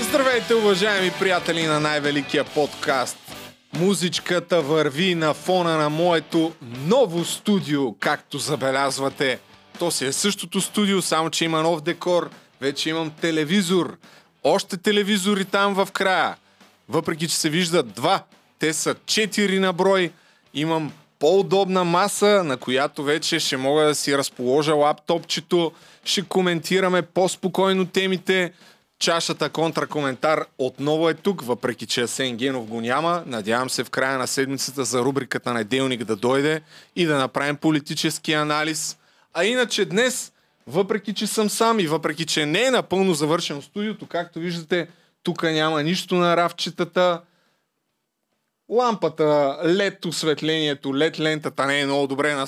Здравейте, уважаеми приятели на най-великия подкаст. Музичката върви на фона на моето ново студио, както забелязвате. То си е същото студио, само че има нов декор. Вече имам телевизор. Още телевизори там в края. Въпреки, че се виждат два, те са четири на брой. Имам по-удобна маса, на която вече ще мога да си разположа лаптопчето. Ще коментираме по-спокойно темите. Чашата контракоментар отново е тук, въпреки че Асен Генов го няма. Надявам се в края на седмицата за рубриката Неделник да дойде и да направим политически анализ. А иначе днес, въпреки че съм сам и въпреки че не е напълно завършено студиото, както виждате, тук няма нищо на рафчетата. Лампата, лед осветлението, лед лентата не е много добре,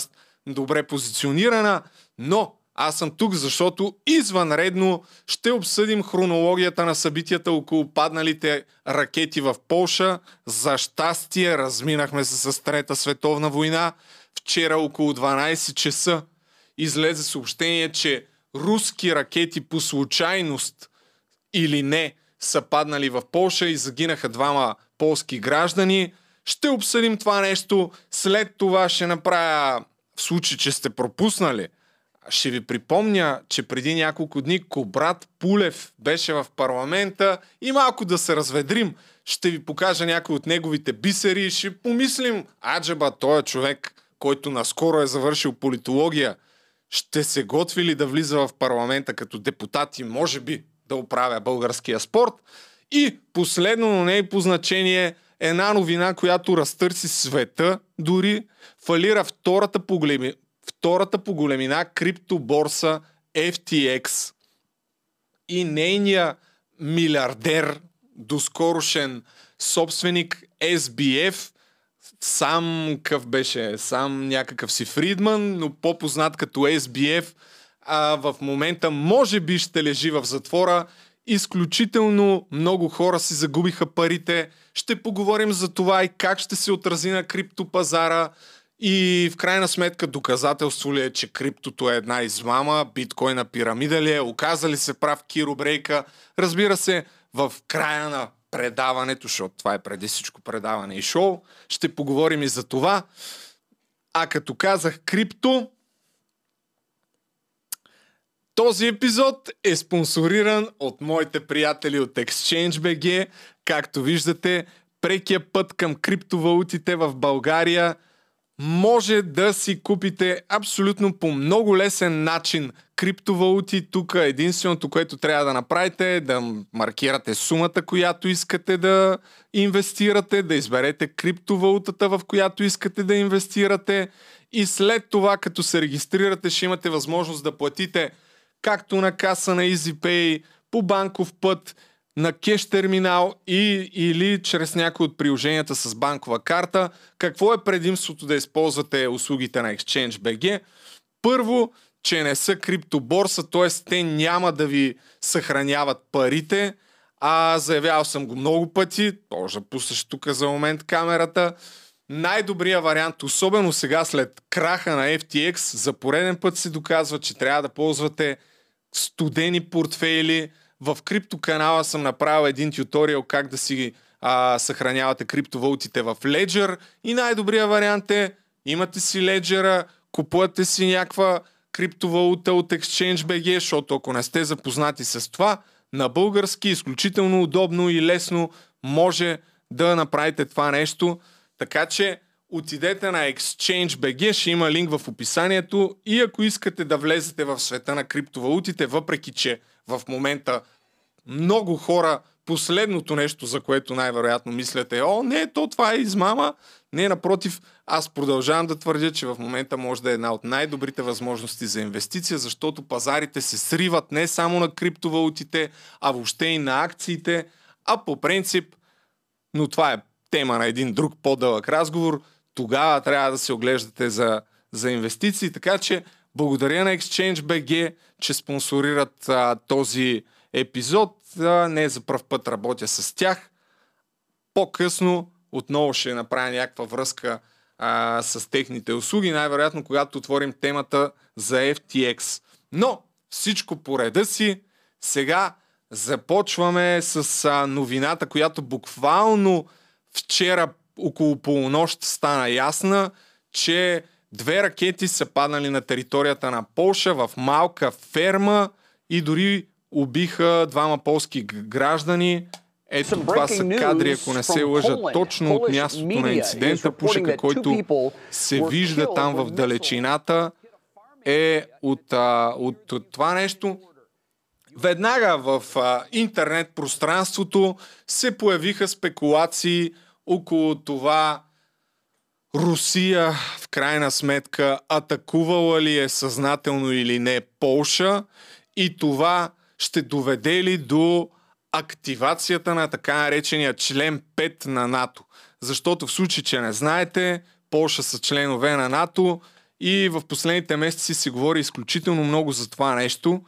добре позиционирана, но аз съм тук, защото извънредно ще обсъдим хронологията на събитията около падналите ракети в Полша. За щастие разминахме се с Трета световна война. Вчера около 12 часа излезе съобщение, че руски ракети по случайност или не са паднали в Полша и загинаха двама полски граждани. Ще обсъдим това нещо. След това ще направя, в случай, че сте пропуснали – ще ви припомня, че преди няколко дни Кобрат Пулев беше в парламента и малко да се разведрим. Ще ви покажа някои от неговите бисери и ще помислим, аджаба, той е човек, който наскоро е завършил политология. Ще се готви ли да влиза в парламента като депутат и може би да оправя българския спорт? И последно, но не и по значение, една новина, която разтърси света, дори фалира втората по, големи, втората по големина криптоборса FTX и нейния милиардер, доскорошен собственик SBF, сам къв беше, сам някакъв си Фридман, но по-познат като SBF, а в момента може би ще лежи в затвора. Изключително много хора си загубиха парите. Ще поговорим за това и как ще се отрази на криптопазара. И в крайна сметка доказателство ли е, че криптото е една измама, биткоина пирамида ли е, оказа ли се прав Киро Брейка. Разбира се, в края на предаването, защото това е преди всичко предаване и шоу, ще поговорим и за това. А като казах крипто, този епизод е спонсориран от моите приятели от ExchangeBG. Както виждате, прекия път към криптовалутите в България – може да си купите абсолютно по много лесен начин криптовалути. Тук единственото, което трябва да направите е да маркирате сумата, която искате да инвестирате, да изберете криптовалутата, в която искате да инвестирате и след това, като се регистрирате, ще имате възможност да платите както на каса на EasyPay, по банков път на кеш терминал и, или чрез някои от приложенията с банкова карта. Какво е предимството да използвате услугите на ExchangeBG? Първо, че не са криптоборса, т.е. те няма да ви съхраняват парите, а заявял съм го много пъти, може да пуснеш тук за момент камерата. Най-добрият вариант, особено сега след краха на FTX, за пореден път се доказва, че трябва да ползвате студени портфейли, в криптоканала съм направил един туториал как да си а, съхранявате криптовалутите в Ledger и най-добрият вариант е имате си Ledger, купувате си някаква криптовалута от ExchangeBG, защото ако не сте запознати с това, на български изключително удобно и лесно може да направите това нещо. Така че отидете на ExchangeBG, ще има линк в описанието и ако искате да влезете в света на криптовалутите, въпреки че в момента много хора последното нещо, за което най-вероятно мислят е, о, не, то това е измама. Не, напротив, аз продължавам да твърдя, че в момента може да е една от най-добрите възможности за инвестиция, защото пазарите се сриват не само на криптовалутите, а въобще и на акциите, а по принцип, но това е тема на един друг по-дълъг разговор, тогава трябва да се оглеждате за, за инвестиции, така че благодаря на ExchangeBG, че спонсорират а, този епизод. А, не за първ път работя с тях. По-късно отново ще направя някаква връзка а, с техните услуги, най-вероятно когато отворим темата за FTX. Но всичко по реда си. Сега Започваме с а, новината, която буквално вчера около полунощ стана ясна, че две ракети са паднали на територията на Полша в малка ферма и дори убиха двама полски граждани. Ето това са кадри, ако не се лъжа, точно от мястото на инцидента. Пушека, който се вижда там в далечината, е от, а, от, от това нещо. Веднага в а, интернет пространството се появиха спекулации около това Русия в крайна сметка атакувала ли е съзнателно или не Полша и това ще доведе ли до активацията на така наречения член 5 на НАТО. Защото в случай, че не знаете, Полша са членове на НАТО и в последните месеци се говори изключително много за това нещо,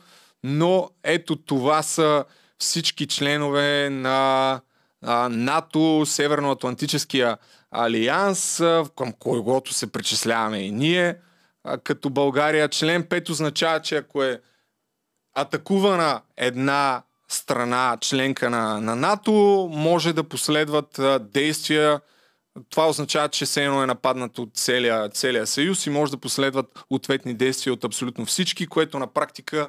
но ето това са всички членове на а, НАТО, Северноатлантическия алианс, към когото се причисляваме и ние. Като България член 5 означава, че ако е атакувана една страна, членка на, на НАТО, може да последват действия. Това означава, че се едно е нападнат от целия, целия съюз и може да последват ответни действия от абсолютно всички, което на практика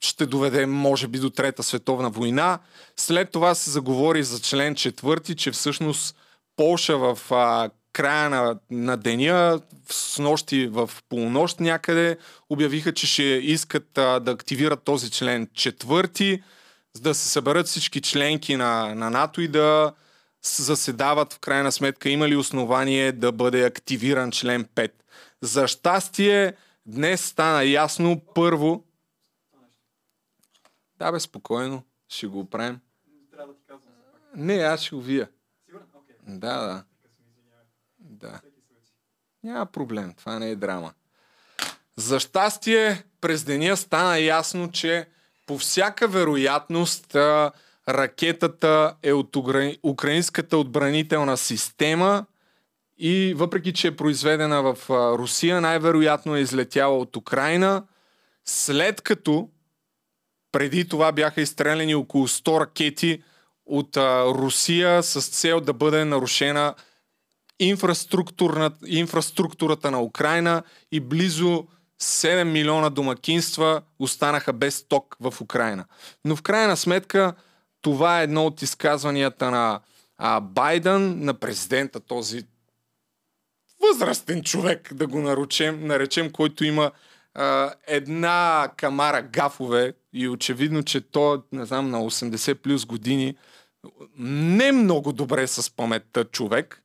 ще доведе, може би, до Трета световна война. След това се заговори за член четвърти, че всъщност Полша в а, края на, на деня, с нощи в полунощ някъде, обявиха, че ще искат а, да активират този член четвърти, за да се съберат всички членки на, на НАТО и да заседават в крайна сметка има ли основание да бъде активиран член 5. За щастие, днес стана ясно първо. Да, бе, спокойно. Ще го оправим. Не, аз ще го вия. Да, да. Да. Няма проблем, това не е драма. За щастие, през деня стана ясно, че по всяка вероятност ракетата е от украинската отбранителна система и въпреки, че е произведена в Русия, най-вероятно е излетяла от Украина, след като преди това бяха изстреляни около 100 ракети от Русия с цел да бъде нарушена инфраструктурата на Украина и близо 7 милиона домакинства останаха без ток в Украина. Но в крайна сметка това е едно от изказванията на а, Байден, на президента, този възрастен човек, да го наречем, наречем който има а, една камара гафове и очевидно, че то, не знам, на 80 плюс години не много добре с паметта човек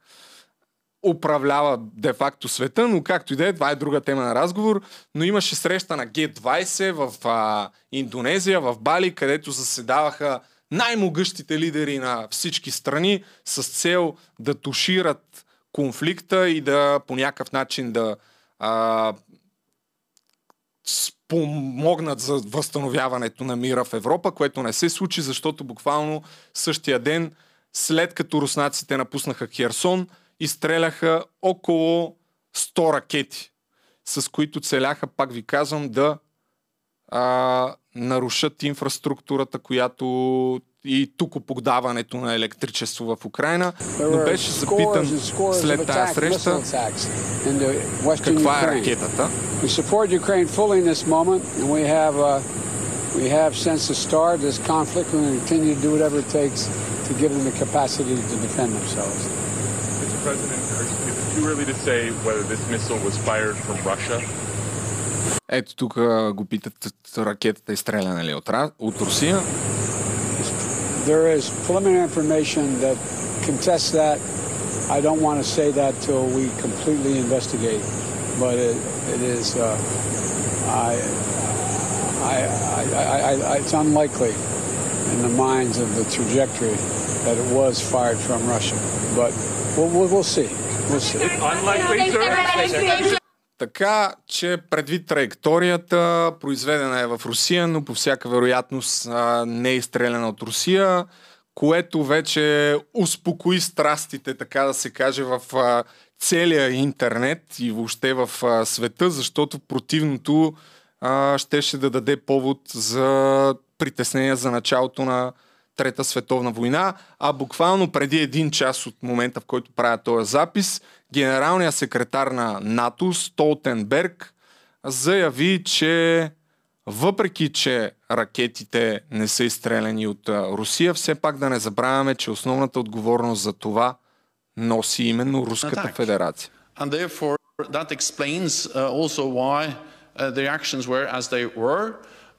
управлява де-факто света, но както и да е, това е друга тема на разговор. Но имаше среща на G20 в а, Индонезия, в Бали, където заседаваха най-могъщите лидери на всички страни с цел да тушират конфликта и да по някакъв начин да а, спомогнат за възстановяването на мира в Европа, което не се случи, защото буквално същия ден, след като руснаците напуснаха Херсон, изстреляха около 100 ракети, с които целяха, пак ви казвам, да а, нарушат инфраструктурата, която и тук подаването на електричество в Украина, но беше запитан след тази среща каква е ракетата. We support Ukraine fully in this moment and we have uh, we have since the start this conflict and we continue to do whatever it takes to give them the capacity to defend themselves. Mr. President, is it too early to say whether this missile was fired from Russia? Ето тук го питат ракетата е стреляна ли от, от Русия. There is preliminary information that contests that. I don't want to say that till we completely investigate, but it, it is. Uh, I, I, I, I, it's unlikely in the minds of the trajectory that it was fired from Russia, but we'll, we'll, we'll see. We'll see. Unlikely, sir. Така, че предвид траекторията, произведена е в Русия, но по всяка вероятност не е изстреляна от Русия, което вече успокои страстите, така да се каже, в целия интернет и въобще в света, защото противното а, щеше да даде повод за притеснения за началото на Трета световна война, а буквално преди един час от момента, в който правя този запис, генералният секретар на НАТО Столтенберг заяви, че въпреки, че ракетите не са изстреляни от Русия, все пак да не забравяме, че основната отговорност за това носи именно Руската федерация. And therefore, that explains uh, also why uh, the actions were as they were,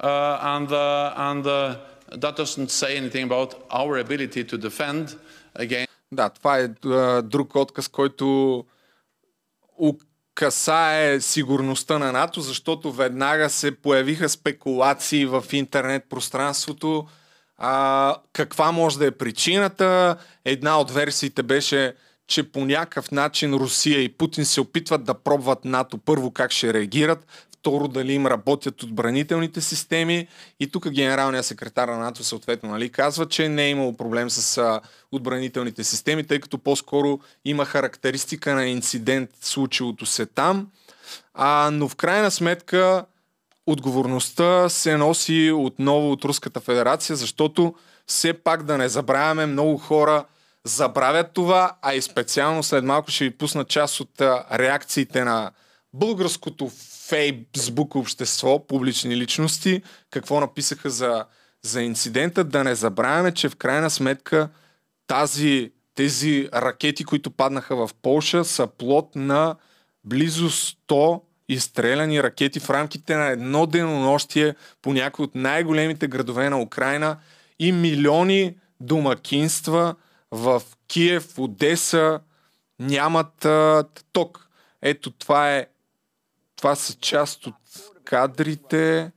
uh, and, uh, and uh, that doesn't say anything about our ability to defend against. Да, това е uh, друг отказ, който касае сигурността на НАТО, защото веднага се появиха спекулации в интернет пространството. А, каква може да е причината? Една от версиите беше, че по някакъв начин Русия и Путин се опитват да пробват НАТО първо как ще реагират, второ дали им работят отбранителните системи. И тук генералният секретар на НАТО съответно нали, казва, че не е имало проблем с отбранителните системи, тъй като по-скоро има характеристика на инцидент случилото се там. А, но в крайна сметка отговорността се носи отново от Руската федерация, защото все пак да не забравяме, много хора забравят това, а и специално след малко ще ви пусна част от реакциите на българското фейсбук общество, публични личности, какво написаха за, за инцидента. Да не забравяме, че в крайна сметка тази, тези ракети, които паднаха в Полша, са плод на близо 100 изстреляни ракети в рамките на едно денонощие по някои от най-големите градове на Украина и милиони домакинства в Киев, Одеса нямат а, ток. Ето това е това са част от кадрите.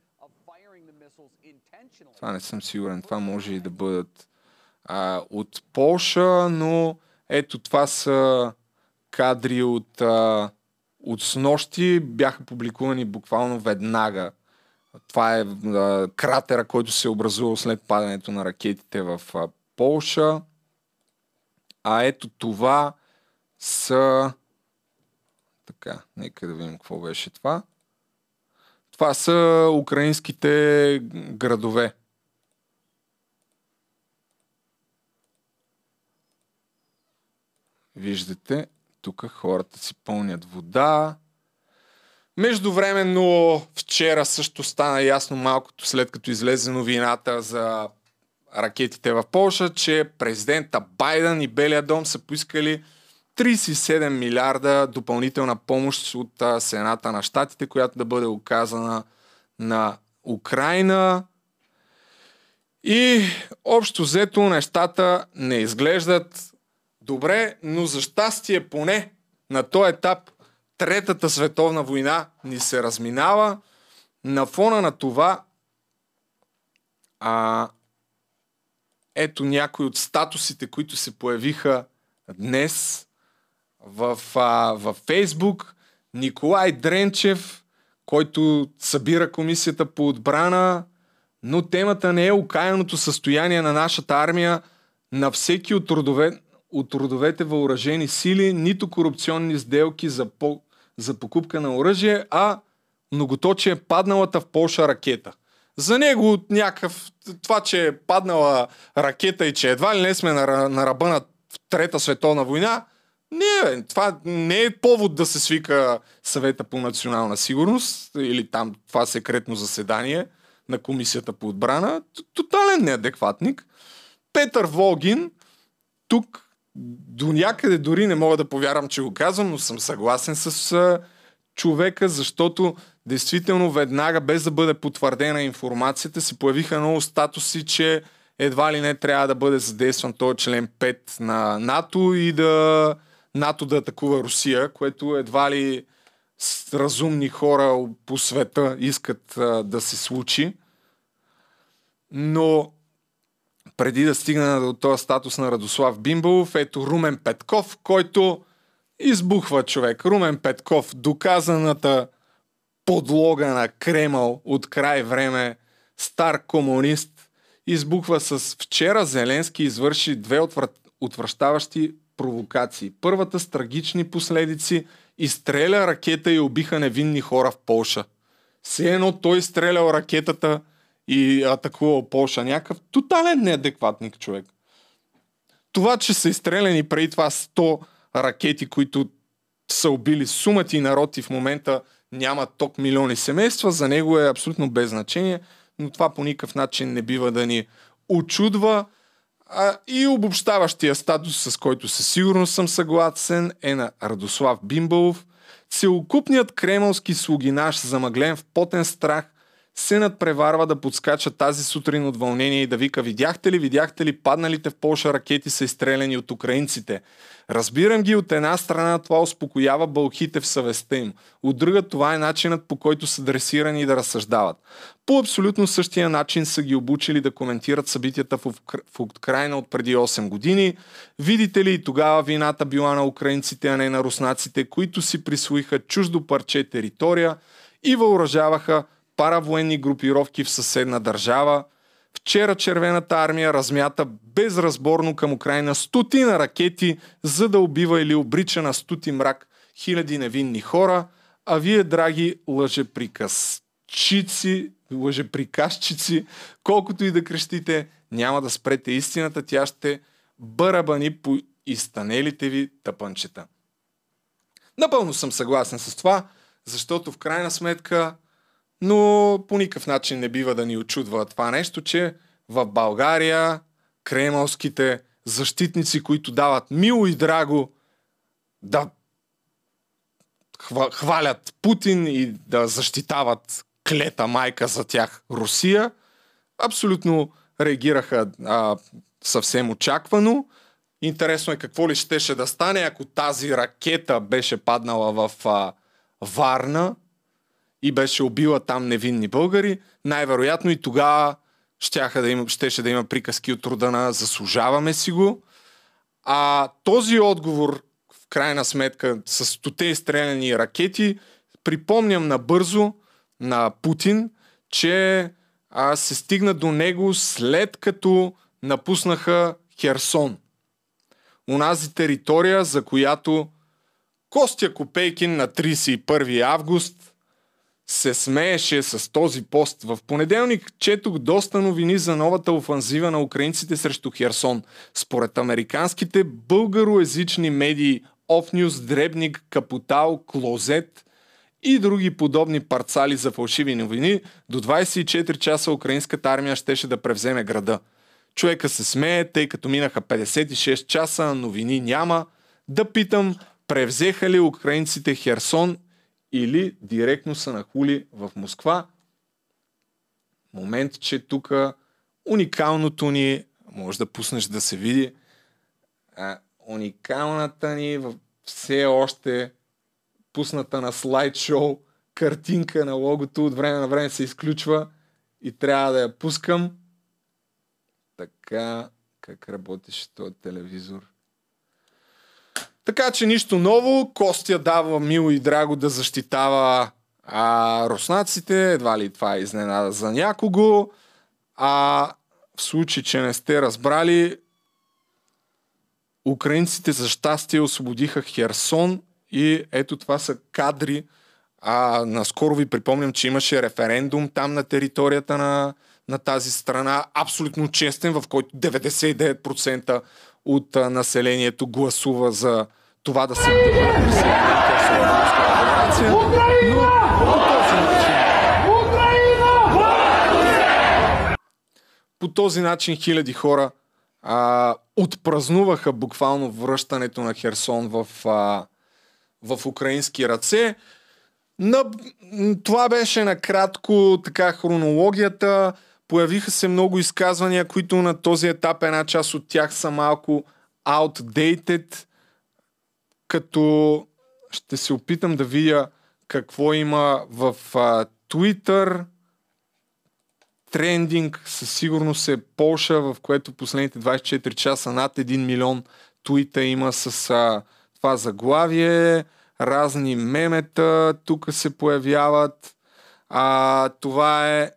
Това не съм сигурен. Това може и да бъдат а, от Полша, но ето това са кадри от, а, от снощи. Бяха публикувани буквално веднага. Това е а, кратера, който се е образувал след падането на ракетите в а, Полша. А ето това са така, нека да видим какво беше това. Това са украинските градове. Виждате, тук хората си пълнят вода. Междувременно вчера също стана ясно малкото след като излезе новината за ракетите в Польша, че президента Байден и Белия дом са поискали 37 милиарда допълнителна помощ от а, Сената на щатите, която да бъде оказана на Украина. И общо взето нещата не изглеждат добре, но за щастие поне на този етап Третата световна война ни се разминава. На фона на това а, ето някои от статусите, които се появиха днес в, а, в Фейсбук Николай Дренчев, който събира комисията по отбрана, но темата не е окаяното състояние на нашата армия на всеки от, родове, от родовете въоръжени сили, нито корупционни сделки за, по, за покупка на оръжие, а многоточие падналата в Польша ракета. За него някакъв, това, че е паднала ракета и че едва ли не сме на, на ръба на Трета световна война, не, това не е повод да се свика съвета по национална сигурност или там това секретно заседание на комисията по отбрана. Тотален неадекватник. Петър Волгин, тук до някъде дори не мога да повярвам, че го казвам, но съм съгласен с а, човека, защото действително веднага, без да бъде потвърдена информацията, се появиха много статуси, че едва ли не трябва да бъде задействан този член 5 на НАТО и да НАТО да атакува Русия, което едва ли разумни хора по света искат а, да се случи. Но преди да стигна до този статус на Радослав Бимбалов, ето Румен Петков, който избухва човек. Румен Петков, доказаната подлога на Кремъл от край време, стар комунист, избухва с вчера Зеленски извърши две отвръщаващи провокации. Първата с трагични последици изстреля ракета и убиха невинни хора в Полша. Все едно той стрелял ракетата и атакувал Полша. Някакъв тотален неадекватник човек. Това, че са изстреляни преди това 100 ракети, които са убили сумати народ и в момента няма ток милиони семейства, за него е абсолютно без значение, но това по никакъв начин не бива да ни очудва. А, и обобщаващия статус, с който със сигурност съм съгласен, е на Радослав Бимбалов. Целокупният кремълски слугинаш, замъглен в потен страх, се надпреварва да подскача тази сутрин от вълнение и да вика Видяхте ли, видяхте ли, падналите в Польша ракети са изстреляни от украинците. Разбирам ги от една страна, това успокоява бълхите в съвестта им. От друга, това е начинът по който са дресирани да разсъждават. По абсолютно същия начин са ги обучили да коментират събитията в, в Украина от преди 8 години. Видите ли, тогава вината била на украинците, а не на руснаците, които си присвоиха чуждо парче територия и въоръжаваха паравоенни групировки в съседна държава. Вчера червената армия размята безразборно към Украина стотина ракети, за да убива или обрича на стути мрак хиляди невинни хора, а вие, драги лъжеприказчици, лъжеприказчици, колкото и да крещите, няма да спрете истината, тя ще бърабани по изтанелите ви тъпънчета. Напълно съм съгласен с това, защото в крайна сметка но по никакъв начин не бива да ни очудва това нещо, че в България кремълските защитници, които дават мило и драго да хвалят Путин и да защитават клета майка за тях Русия, абсолютно реагираха а, съвсем очаквано. Интересно е какво ли щеше да стане, ако тази ракета беше паднала в а, Варна, и беше убила там невинни българи, най-вероятно и тогава щяха да има, щеше да има приказки от рода на заслужаваме си го. А този отговор, в крайна сметка, с стоте изстреляни ракети, припомням набързо на Путин, че а, се стигна до него след като напуснаха Херсон. Унази територия, за която Костя Копейкин на 31 август се смееше с този пост. В понеделник четох доста новини за новата офанзива на украинците срещу Херсон. Според американските българоязични медии Офнюс, Дребник, Капутал, Клозет и други подобни парцали за фалшиви новини, до 24 часа украинската армия щеше да превземе града. Човека се смее, тъй като минаха 56 часа, новини няма. Да питам, превзеха ли украинците Херсон или директно са нахули в Москва. Момент, че тук уникалното ни, може да пуснеш да се види, а, уникалната ни все още пусната на слайдшоу картинка на логото от време на време се изключва и трябва да я пускам. Така, как работеше този телевизор? Така че нищо ново. Костя дава мило и драго да защитава а, руснаците. Едва ли това е изненада за някого. А в случай, че не сте разбрали, украинците за щастие освободиха Херсон и ето това са кадри. А, наскоро ви припомням, че имаше референдум там на територията на, на тази страна, абсолютно честен, в който 99% от а, населението гласува за това да се федерация. по този начин хиляди хора а, отпразнуваха буквално връщането на Херсон в, а, в украински ръце. На, това беше накратко така хронологията. Появиха се много изказвания, които на този етап една част от тях са малко outdated като ще се опитам да видя какво има в Twitter. Трендинг със сигурност е Полша, в което последните 24 часа над 1 милион твита има с а, това заглавие. Разни мемета тук се появяват. А, това е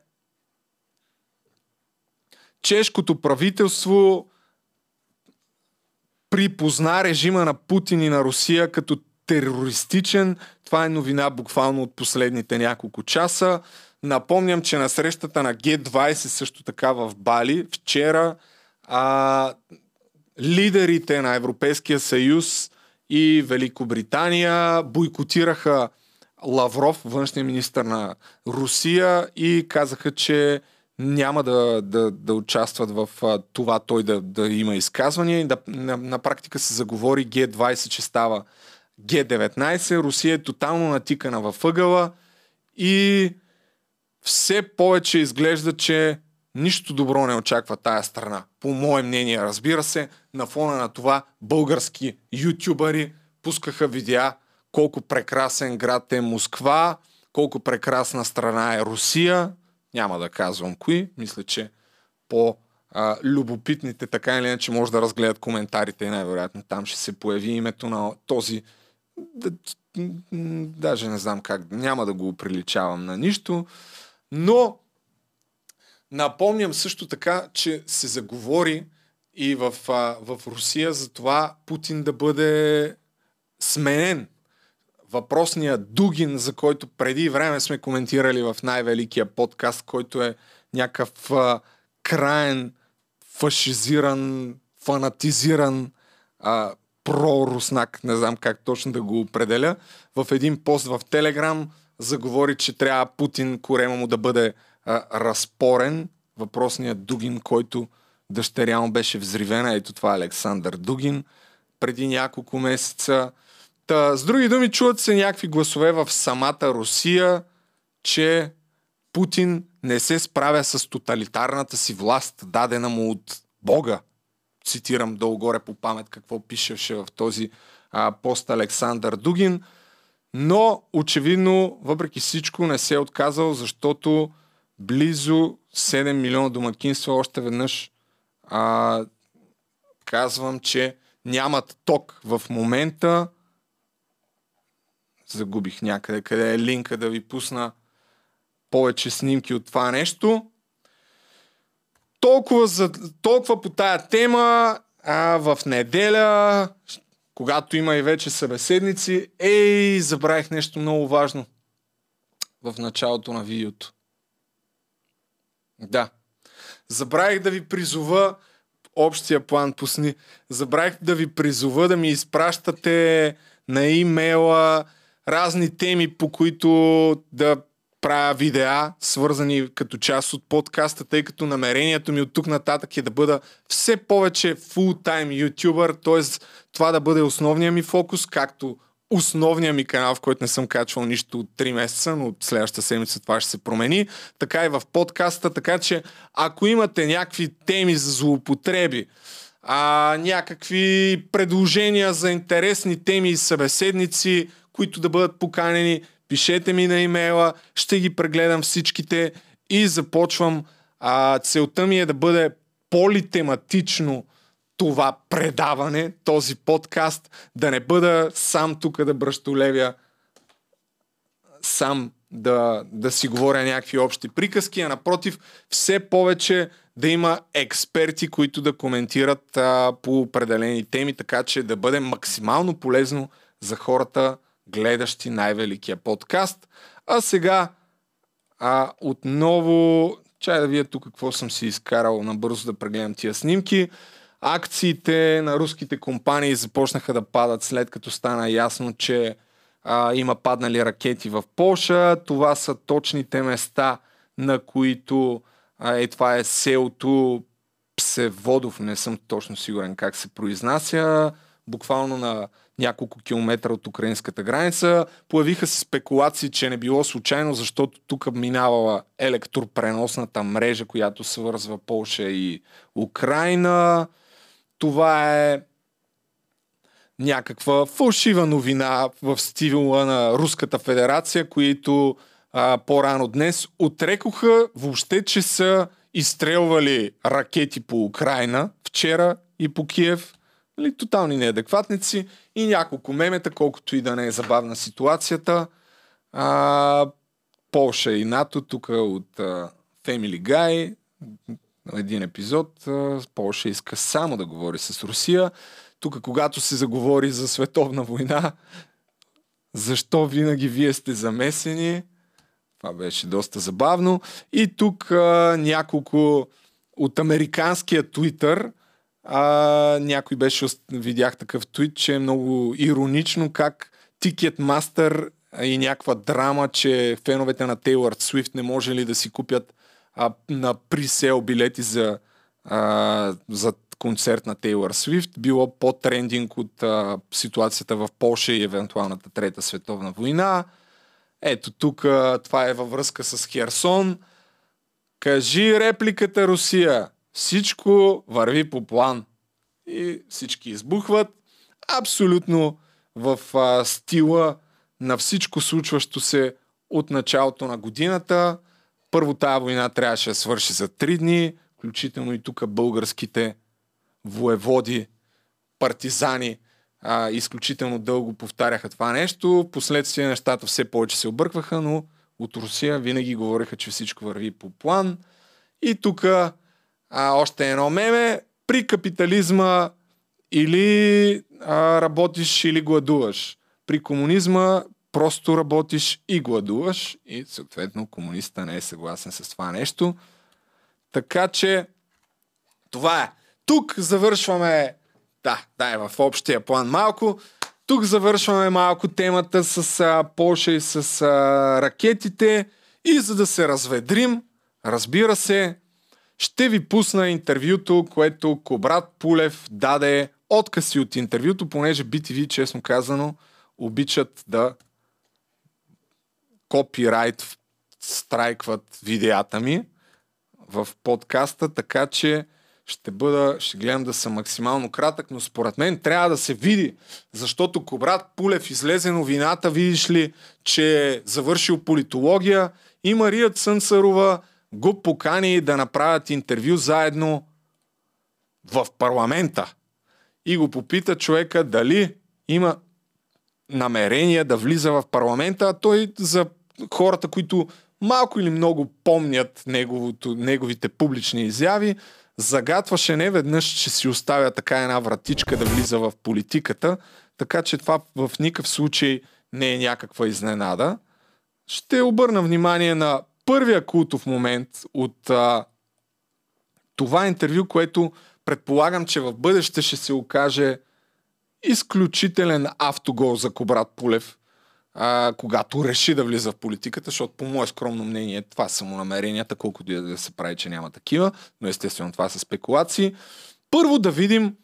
чешкото правителство припозна режима на Путин и на Русия като терористичен. Това е новина буквално от последните няколко часа. Напомням, че на срещата на Г20 също така в Бали, вчера а, лидерите на Европейския съюз и Великобритания бойкотираха Лавров, външния министр на Русия и казаха, че няма да, да, да участват в а, това той да, да има изказвания да, на, на практика се заговори Г20, че става Г19. Русия е тотално натикана във ъгъла и все повече изглежда, че нищо добро не очаква тая страна. По мое мнение, разбира се, на фона на това български ютубъри пускаха видеа колко прекрасен град е Москва, колко прекрасна страна е Русия. Няма да казвам кои. Мисля, че по любопитните така или иначе може да разгледат коментарите и най-вероятно там ще се появи името на този да, даже не знам как, няма да го приличавам на нищо, но напомням също така, че се заговори и в, в Русия за това Путин да бъде сменен. Въпросният Дугин, за който преди време сме коментирали в най-великия подкаст, който е някакъв а, краен, фашизиран, фанатизиран а, проруснак, не знам как точно да го определя, в един пост в Телеграм заговори, че трябва Путин корема му да бъде а, разпорен. Въпросният Дугин, който дъщеря му беше взривена, ето това е Александър Дугин, преди няколко месеца. Та, с други думи, чуват се някакви гласове в самата Русия, че Путин не се справя с тоталитарната си власт, дадена му от Бога цитирам долу-горе по памет какво пишеше в този а, пост Александър Дугин, но очевидно, въпреки всичко, не се е отказал, защото близо 7 милиона домакинства още веднъж а, казвам, че нямат ток в момента. Загубих някъде, къде е линка да ви пусна повече снимки от това нещо толкова, за, толкова по тая тема. А в неделя, когато има и вече събеседници, ей, забравих нещо много важно в началото на видеото. Да. Забравих да ви призова общия план пусни. Забравих да ви призова да ми изпращате на имейла разни теми, по които да правя видеа, свързани като част от подкаста, тъй като намерението ми от тук нататък е да бъда все повече full-time ютубър, т.е. това да бъде основният ми фокус, както основния ми канал, в който не съм качвал нищо от 3 месеца, но от следващата седмица това ще се промени, така и в подкаста, така че ако имате някакви теми за злоупотреби, а, някакви предложения за интересни теми и събеседници, които да бъдат поканени, пишете ми на имейла, ще ги прегледам всичките и започвам. А, целта ми е да бъде политематично това предаване, този подкаст, да не бъда сам тук да бръщолевя, сам да, да си говоря някакви общи приказки, а напротив, все повече да има експерти, които да коментират а, по определени теми, така че да бъде максимално полезно за хората, гледащи най-великия подкаст. А сега а, отново, чай да вие тук какво съм си изкарал набързо да прегледам тия снимки. Акциите на руските компании започнаха да падат след като стана ясно, че а, има паднали ракети в Польша. Това са точните места, на които а, е, това е селото Псеводов, не съм точно сигурен как се произнася, буквално на няколко километра от украинската граница. Появиха се спекулации, че не било случайно, защото тук минавала електропреносната мрежа, която свързва Полша и Украина. Това е някаква фалшива новина в стила на Руската федерация, които а, по-рано днес отрекоха въобще, че са изстрелвали ракети по Украина вчера и по Киев. Нали, тотални неадекватници и няколко мемета, колкото и да не е забавна ситуацията. А, Полша и НАТО, тук от а, Family Guy, един епизод, а, Полша иска само да говори с Русия. Тук, когато се заговори за световна война, защо винаги вие сте замесени? Това беше доста забавно. И тук а, няколко от американския Twitter а, някой беше, видях такъв твит, че е много иронично как Ticketmaster и някаква драма, че феновете на Taylor Swift не може ли да си купят а, на присел билети за, а, за концерт на Тейлор Свифт, било по-трендинг от а, ситуацията в Польша и евентуалната Трета световна война. Ето тук това е във връзка с Херсон. Кажи репликата Русия. Всичко върви по план. И всички избухват. Абсолютно в а, стила на всичко случващо се от началото на годината. Първо тази война трябваше да свърши за три дни, включително и тук българските воеводи, партизани а, изключително дълго повтаряха това нещо. Последствие нещата все повече се объркваха, но от Русия винаги говориха, че всичко върви по план. И тук още едно меме. При капитализма или а, работиш или гладуваш. При комунизма просто работиш и гладуваш и съответно комуниста не е съгласен с това нещо. Така че това е. Тук завършваме, да, да е в общия план малко, тук завършваме малко темата с а, Польша и с а, ракетите и за да се разведрим, разбира се, ще ви пусна интервюто, което Кобрат Пулев даде откази от интервюто, понеже BTV, честно казано, обичат да копирайт страйкват видеята ми в подкаста, така че ще бъда, ще гледам да съм максимално кратък, но според мен трябва да се види, защото Кобрат Пулев излезе новината, видиш ли, че е завършил политология и Мария Цънцарова го покани да направят интервю заедно в парламента. И го попита човека дали има намерение да влиза в парламента, а той за хората, които малко или много помнят неговото, неговите публични изяви, загатваше не веднъж, че си оставя така една вратичка да влиза в политиката, така че това в никакъв случай не е някаква изненада. Ще обърна внимание на първия култов момент от а, това интервю, което предполагам, че в бъдеще ще се окаже изключителен автогол за Кобрат Пулев, а, когато реши да влиза в политиката, защото по мое скромно мнение това са му намеренията, колкото и да се прави, че няма такива, но естествено това са спекулации. Първо да видим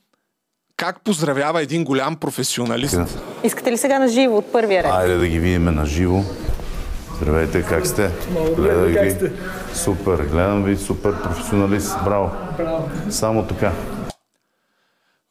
как поздравява един голям професионалист. Искате ли сега на живо от първия ред? Айде да ги видим на живо. Здравейте, как сте? Гледах ви. Супер, гледам ви, супер професионалист. Браво. Браво. Само така.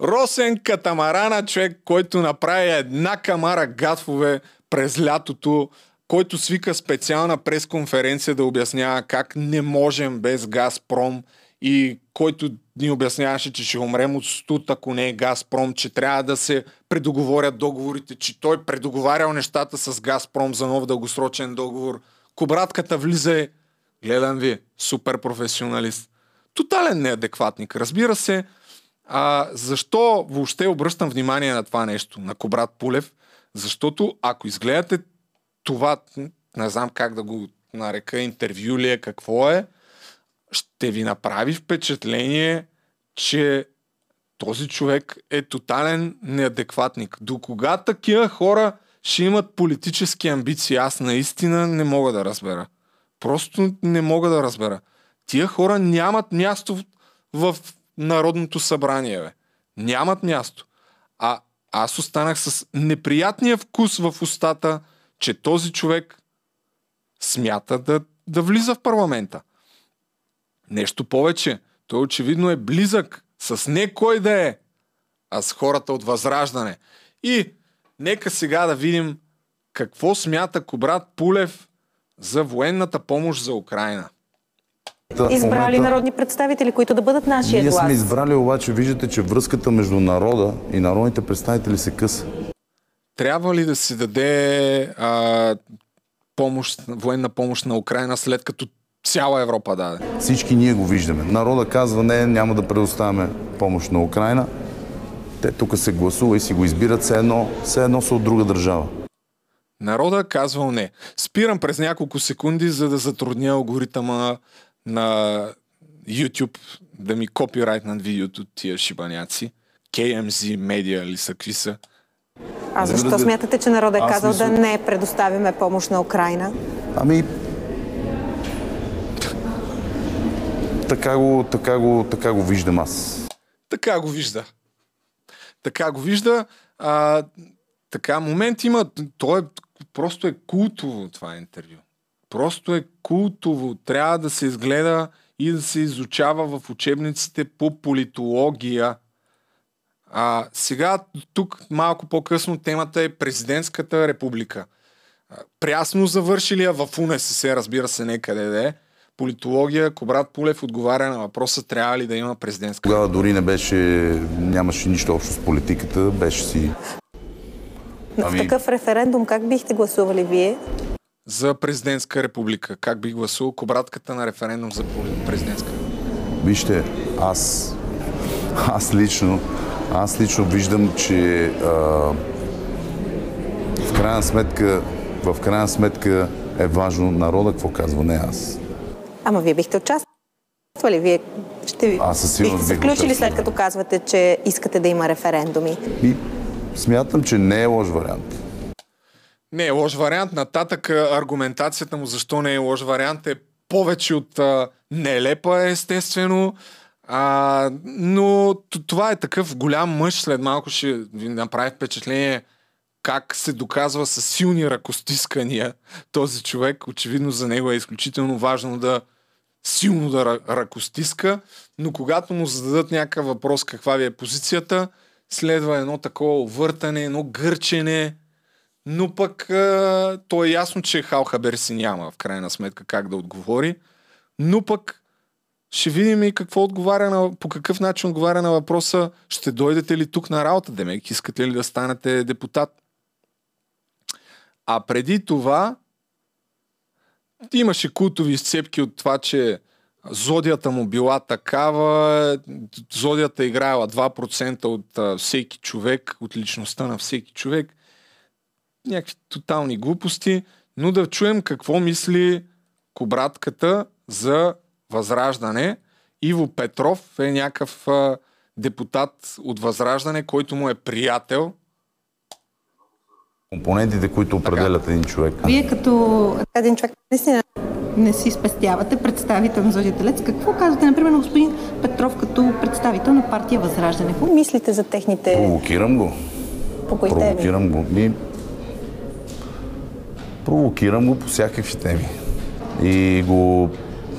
Росен Катамарана, човек, който направи една камара гадфове през лятото, който свика специална пресконференция да обяснява как не можем без Газпром и който ни обясняваше, че ще умрем от студ, ако не е Газпром, че трябва да се предоговорят договорите, че той предоговарял нещата с Газпром за нов дългосрочен договор. Кобратката влиза е, гледам ви, супер професионалист. Тотален неадекватник, разбира се. А, защо въобще обръщам внимание на това нещо, на Кобрат Пулев? Защото ако изгледате това, не знам как да го нарека, интервю ли е, какво е, ще ви направи впечатление, че този човек е тотален неадекватник. До кога такива хора ще имат политически амбиции, аз наистина не мога да разбера. Просто не мога да разбера. Тия хора нямат място в Народното събрание. Бе. Нямат място. А аз останах с неприятния вкус в устата, че този човек смята да, да влиза в парламента. Нещо повече, той очевидно е близък с не кой да е, а с хората от Възраждане. И нека сега да видим какво смята Кобрат Пулев за военната помощ за Украина. Избрали момента... народни представители, които да бъдат нашия Ние глас. сме избрали, обаче виждате, че връзката между народа и народните представители се къса. Трябва ли да се даде а, помощ, военна помощ на Украина, след като цяла Европа даде? Всички ние го виждаме. Народа казва, не, няма да предоставяме помощ на Украина. Те тук се гласува и си го избират, все едно, все едно са от друга държава. Народа казвал не. Спирам през няколко секунди, за да затрудня алгоритъма на YouTube да ми копирайтнат видеото от тия шибаняци. KMZ Media ли са, какви са? А защо смятате, че народът е Аз казал да не предоставяме помощ на Украина? Ами, така го, така го, така го виждам аз. Така го вижда. Така го вижда. А, така, момент има. То е, просто е култово това интервю. Просто е култово. Трябва да се изгледа и да се изучава в учебниците по политология. А, сега, тук малко по-късно темата е президентската република. Прясно завършили, а в УНСС, разбира се, некъде да е. Политология, Кобрат Пулев отговаря на въпроса трябва ли да има президентска Тогава дори не беше, нямаше нищо общо с политиката, беше си... В Ами- такъв референдум как бихте гласували вие? за президентска република. Как би гласувал кобратката на референдум за президентска? Вижте, аз, аз лично, аз лично виждам, че а, в крайна сметка, в крайна сметка е важно народа какво казва, не аз. Ама вие бихте участвали. Вие ще Аз със сигурност бихте се включили след като казвате, че искате да има референдуми. И смятам, че не е лош вариант. Не е лош вариант. Нататък аргументацията му защо не е лош вариант е повече от а, нелепа, естествено. А, но това е такъв голям мъж. След малко ще ви направи впечатление как се доказва с силни ръкостискания този човек. Очевидно за него е изключително важно да силно да ръкостиска, но когато му зададат някакъв въпрос каква ви е позицията, следва едно такова въртане, едно гърчене, но пък а, то е ясно, че Хал Хабер си няма в крайна сметка как да отговори, но пък ще видим и какво отговаря на, по какъв начин отговаря на въпроса ще дойдете ли тук на работа, Демек, искате ли да станете депутат? А преди това имаше култови изцепки от това, че зодията му била такава, зодията играела 2% от а, всеки човек, от личността на всеки човек. Някакви тотални глупости, но да чуем какво мисли кобратката за възраждане. Иво Петров е някакъв депутат от възраждане, който му е приятел. Компонентите, които определят един човек. Вие като Един човек наистина не си спестявате представител на Зодия Телец, какво казвате, например, на господин Петров като представител на партия Възраждане? какво мислите за техните Провокирам го. по кои теми? Провокирам го. Ми... Провокирам го по всякакви теми. И го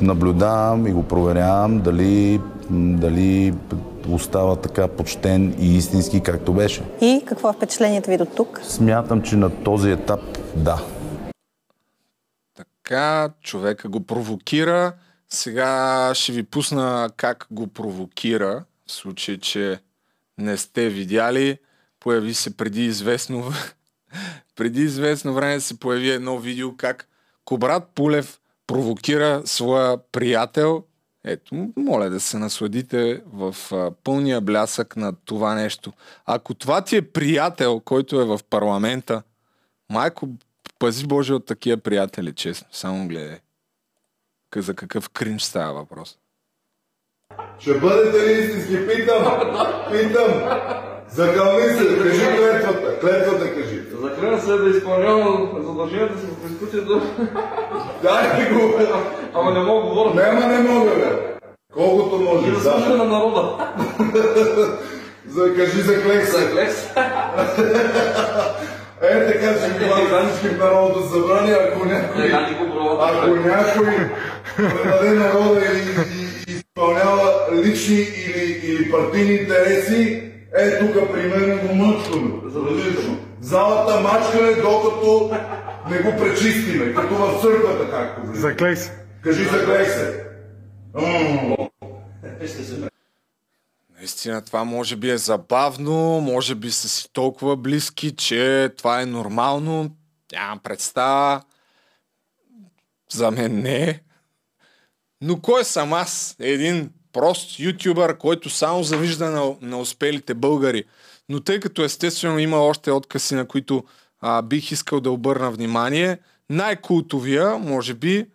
наблюдавам и го проверявам дали, дали остава така почтен и истински, както беше. И какво е впечатлението ви до тук? Смятам, че на този етап да. Така, човека го провокира. Сега ще ви пусна как го провокира, в случай, че не сте видяли. Появи се преди известно, преди известно време се появи едно видео как Кобрат Пулев провокира своя приятел. Ето, моля да се насладите в а, пълния блясък на това нещо. Ако това ти е приятел, който е в парламента, майко, пази Боже от такива приятели, честно. Само гледай. За какъв кринж става въпрос. Ще бъдете ли истински? Питам! Питам! Закълни се, кажи клетвата. Клетвата кажи. Заклевам се да изпълнявам задълженията си в Конституцията, Дай го! ама не мога говоря. Нема не мога, бе. Колкото И можеш. да служа на народа. За, кажи за. Заклекс. Е, така ще ги всички в Народното събрание, ако някой, пробвам. ако някой предаде народа и, и, и изпълнява лични или, или партийни интереси, е тук при мен го мъчкаме. Задължително. В залата мачкане, докато не го пречистиме, като в църквата, както влиза. Заклей се. Кажи заклей се. Наистина това може би е забавно, може би са си толкова близки, че това е нормално. Нямам представа. За мен не. Но кой съм аз? Един прост ютубър, който само завижда на, на успелите българи. Но тъй като естествено има още откъси, на които а, бих искал да обърна внимание. Най-култовия, може би,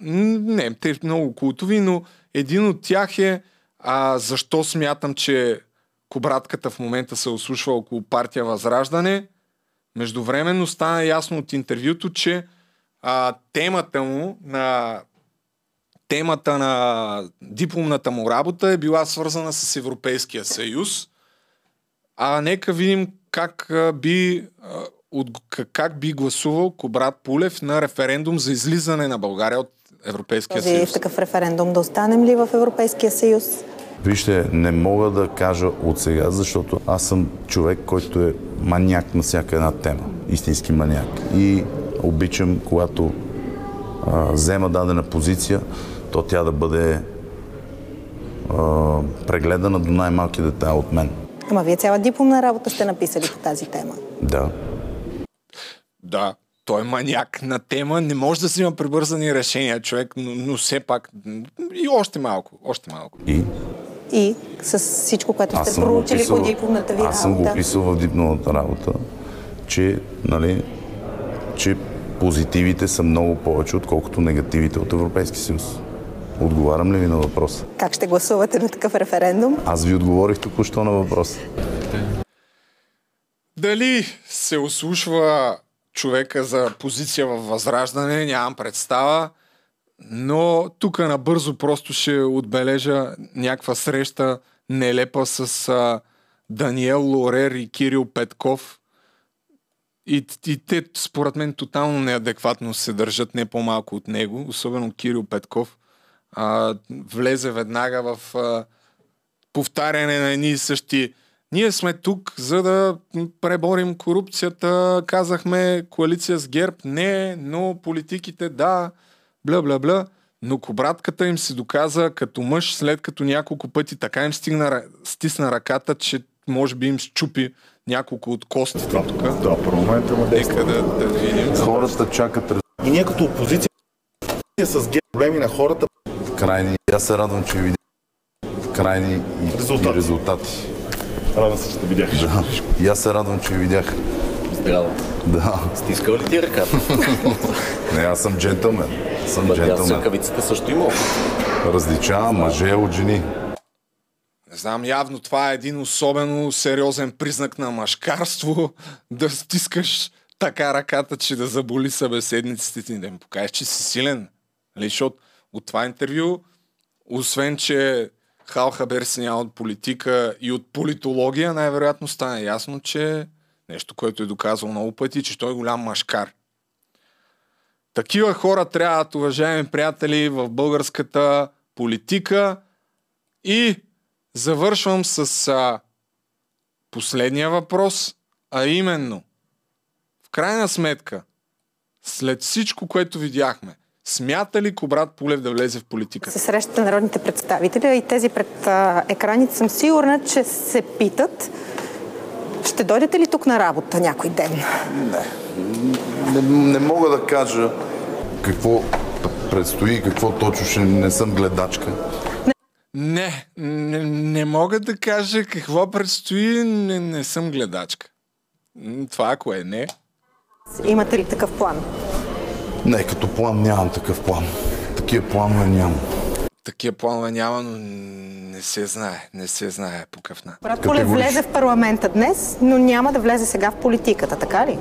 не, те много култови, но един от тях е а, защо смятам, че кобратката в момента се ослушва около партия Възраждане. Междувременно стана ясно от интервюто, че а, темата му на темата на дипломната му работа е била свързана с Европейския съюз. А нека видим как би, от, как- би гласувал Кобрат Пулев на референдум за излизане на България от Европейския Този съюз. такъв референдум да останем ли в Европейския съюз? Вижте, не мога да кажа от сега, защото аз съм човек, който е маняк на всяка една тема. Истински маняк. И обичам, когато а, взема дадена позиция, то тя да бъде а, прегледана до най-малки детайл от мен. Ама вие цяла дипломна работа сте написали по тази тема. Да. Да, той е маняк на тема, не може да си има прибързани решения човек, но, но все пак и още малко, още малко. И И с всичко, което аз сте проучили по дипломната ви аз съм го работа. описал в дипломната работа, че, нали, че позитивите са много повече, отколкото негативите от Европейски съюз. Отговарям ли ви на въпроса? Как ще гласувате на такъв референдум? Аз ви отговорих току-що на въпроса. Дали се ослушва човека за позиция в Възраждане, нямам представа. Но тук набързо просто ще отбележа някаква среща нелепа с а, Даниел Лорер и Кирил Петков. И, и те, според мен, тотално неадекватно се държат не по-малко от него, особено Кирил Петков. А, влезе веднага в а, повтаряне на едни и същи. Ние сме тук, за да преборим корупцията. Казахме коалиция с ГЕРБ, не, но политиките да, бла бла бла. Но кобратката им се доказа като мъж, след като няколко пъти така им стигна, стисна ръката, че може би им щупи няколко от костите тук. Да, парламента има Нека да, да видим. Хората чакат И ние като опозиция с проблеми на хората, крайни. Аз се радвам, че видях крайни и Резултати. и резултати. радвам се, че те видях. Да. И аз се радвам, че ви видях. Здраво. Да. Стискал ли ти ръката? Не, аз съм джентълмен. Съм с джентълмен. ръкавицата също има. Различавам мъже от жени. Не знам, явно това е един особено сериозен признак на мъжкарство, да стискаш така ръката, че да заболи събеседниците ти, да им покажеш, че си силен. Нали? Защото от това интервю, освен, че Хал Хабер си няма от политика и от политология, най-вероятно стана ясно, че нещо, което е доказал много пъти, че той е голям машкар. Такива хора трябват, уважаеми приятели, в българската политика и завършвам с а, последния въпрос, а именно, в крайна сметка, след всичко, което видяхме, смята ли Кобрат Пулев да влезе в политиката? Се срещате народните представители и тези пред а, екраните съм сигурна, че се питат ще дойдете ли тук на работа някой ден? Не, не мога да кажа какво предстои и какво точно ще не съм гледачка. Не, не, не мога да кажа какво предстои, не, не съм гледачка. Това ако е не. Имате ли такъв план? Не, като план нямам такъв план. Такива планове нямам. Такива планове няма, но не се знае. Не се знае по какъв начин. Брат Полев влезе в парламента днес, но няма да влезе сега в политиката, така ли?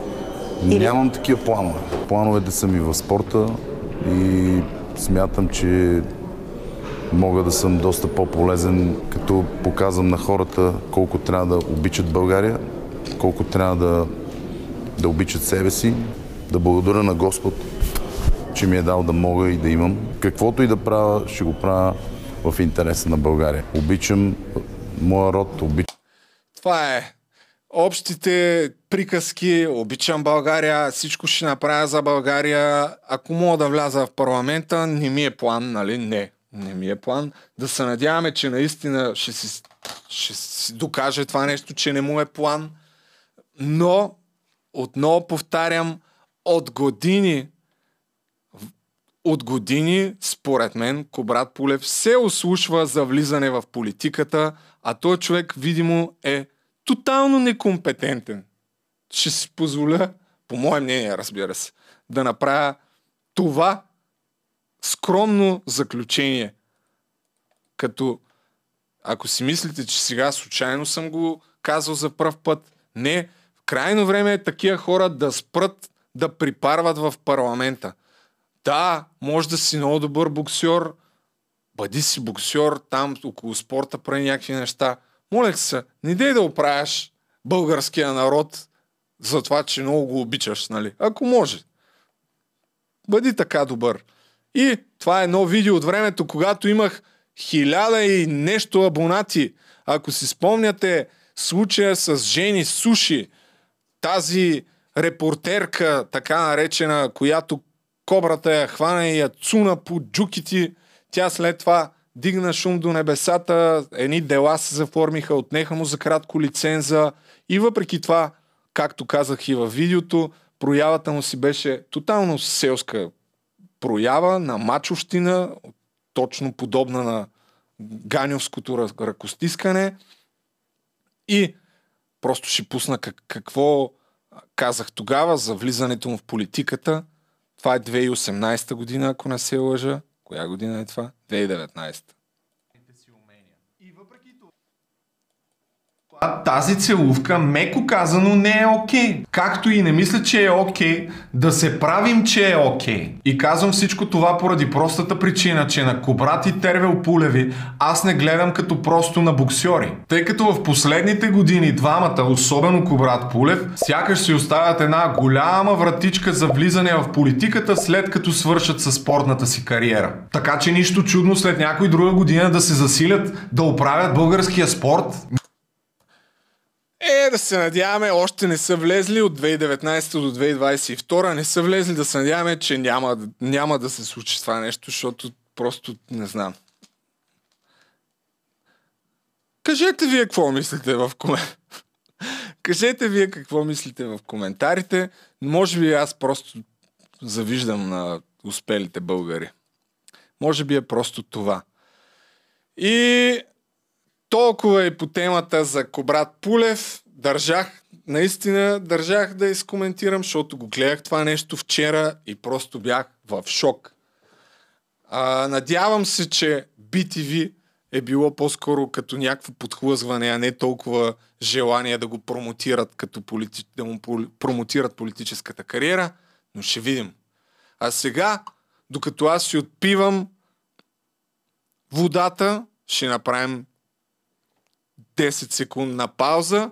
Или- Нямам такива планове. Плановете са ми в спорта и смятам, че мога да съм доста по-полезен, като показвам на хората колко трябва да обичат България, колко трябва да, да обичат себе си, да благодаря на Господ, че ми е дал да мога и да имам. Каквото и да правя, ще го правя в интереса на България. Обичам моя род, обичам Това е. Общите приказки, обичам България, всичко ще направя за България. Ако мога да вляза в парламента, не ми е план, нали? Не, не ми е план. Да се надяваме, че наистина ще си, ще си докаже това нещо, че не му е план. Но, отново повтарям, от години от години, според мен, Кобрат Пулев се ослушва за влизане в политиката, а той човек, видимо, е тотално некомпетентен. Ще си позволя по мое мнение, разбира се, да направя това скромно заключение. Като ако си мислите, че сега случайно съм го казал за пръв път, не. Крайно време е такива хора да спрат да припарват в парламента. Да, може да си много добър боксер, бъди си боксер, там около спорта прави някакви неща. Моля се, не дей да оправяш българския народ за това, че много го обичаш, нали? Ако може. Бъди така добър. И това е едно видео от времето, когато имах хиляда и нещо абонати. Ако си спомняте случая с Жени Суши, тази репортерка, така наречена, която кобрата я хвана и я цуна по джуките, тя след това дигна шум до небесата, едни дела се заформиха, отнеха му за кратко лиценза и въпреки това, както казах и във видеото, проявата му си беше тотално селска проява на мачовщина, точно подобна на ганевското ръкостискане и просто ще пусна как, какво казах тогава за влизането му в политиката. Това е 2018 година, ако не се лъжа. Коя година е това? 2019. Тази целувка, меко казано, не е окей. Okay. Както и не мисля, че е окей okay, да се правим, че е окей. Okay. И казвам всичко това поради простата причина, че на Кобрат и Тервел Пулеви аз не гледам като просто на боксьори. Тъй като в последните години двамата, особено Кобрат Пулев, сякаш си оставят една голяма вратичка за влизане в политиката след като свършат със спортната си кариера. Така че нищо чудно след някой друга година да се засилят да оправят българския спорт. Е, да се надяваме, още не са влезли от 2019 до 2022, не са влезли да се надяваме, че няма, няма да се случи това нещо, защото просто не знам. Кажете вие какво мислите в коментарите. Кажете вие какво мислите в коментарите. Може би аз просто завиждам на успелите българи. Може би е просто това. И толкова и по темата за Кобрат Пулев. Държах, наистина държах да изкоментирам, защото го гледах това нещо вчера и просто бях в шок. А, надявам се, че BTV е било по-скоро като някакво подхлъзване, а не толкова желание да го промотират, като полити... да му промотират политическата кариера, но ще видим. А сега, докато аз си отпивам водата, ще направим 10 секундна пауза,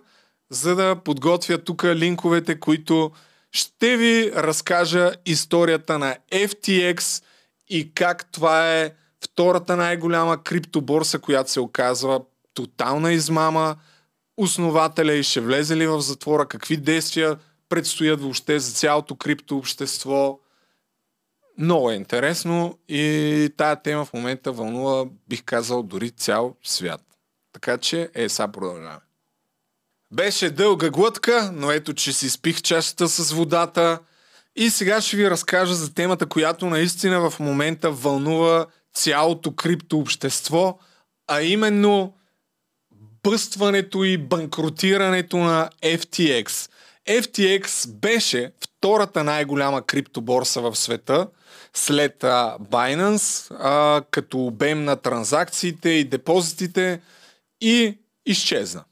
за да подготвя тук линковете, които ще ви разкажа историята на FTX и как това е втората най-голяма криптоборса, която се оказва тотална измама. Основателя и ще влезе ли в затвора, какви действия предстоят въобще за цялото криптообщество. Много е интересно и тая тема в момента вълнува, бих казал, дори цял свят. Така че, е, сега продължаваме. Беше дълга глътка, но ето, че си спих чашата с водата. И сега ще ви разкажа за темата, която наистина в момента вълнува цялото криптообщество, а именно бъстването и банкротирането на FTX. FTX беше втората най-голяма криптоборса в света след а, Binance, като обем на транзакциите и депозитите – и изчезна.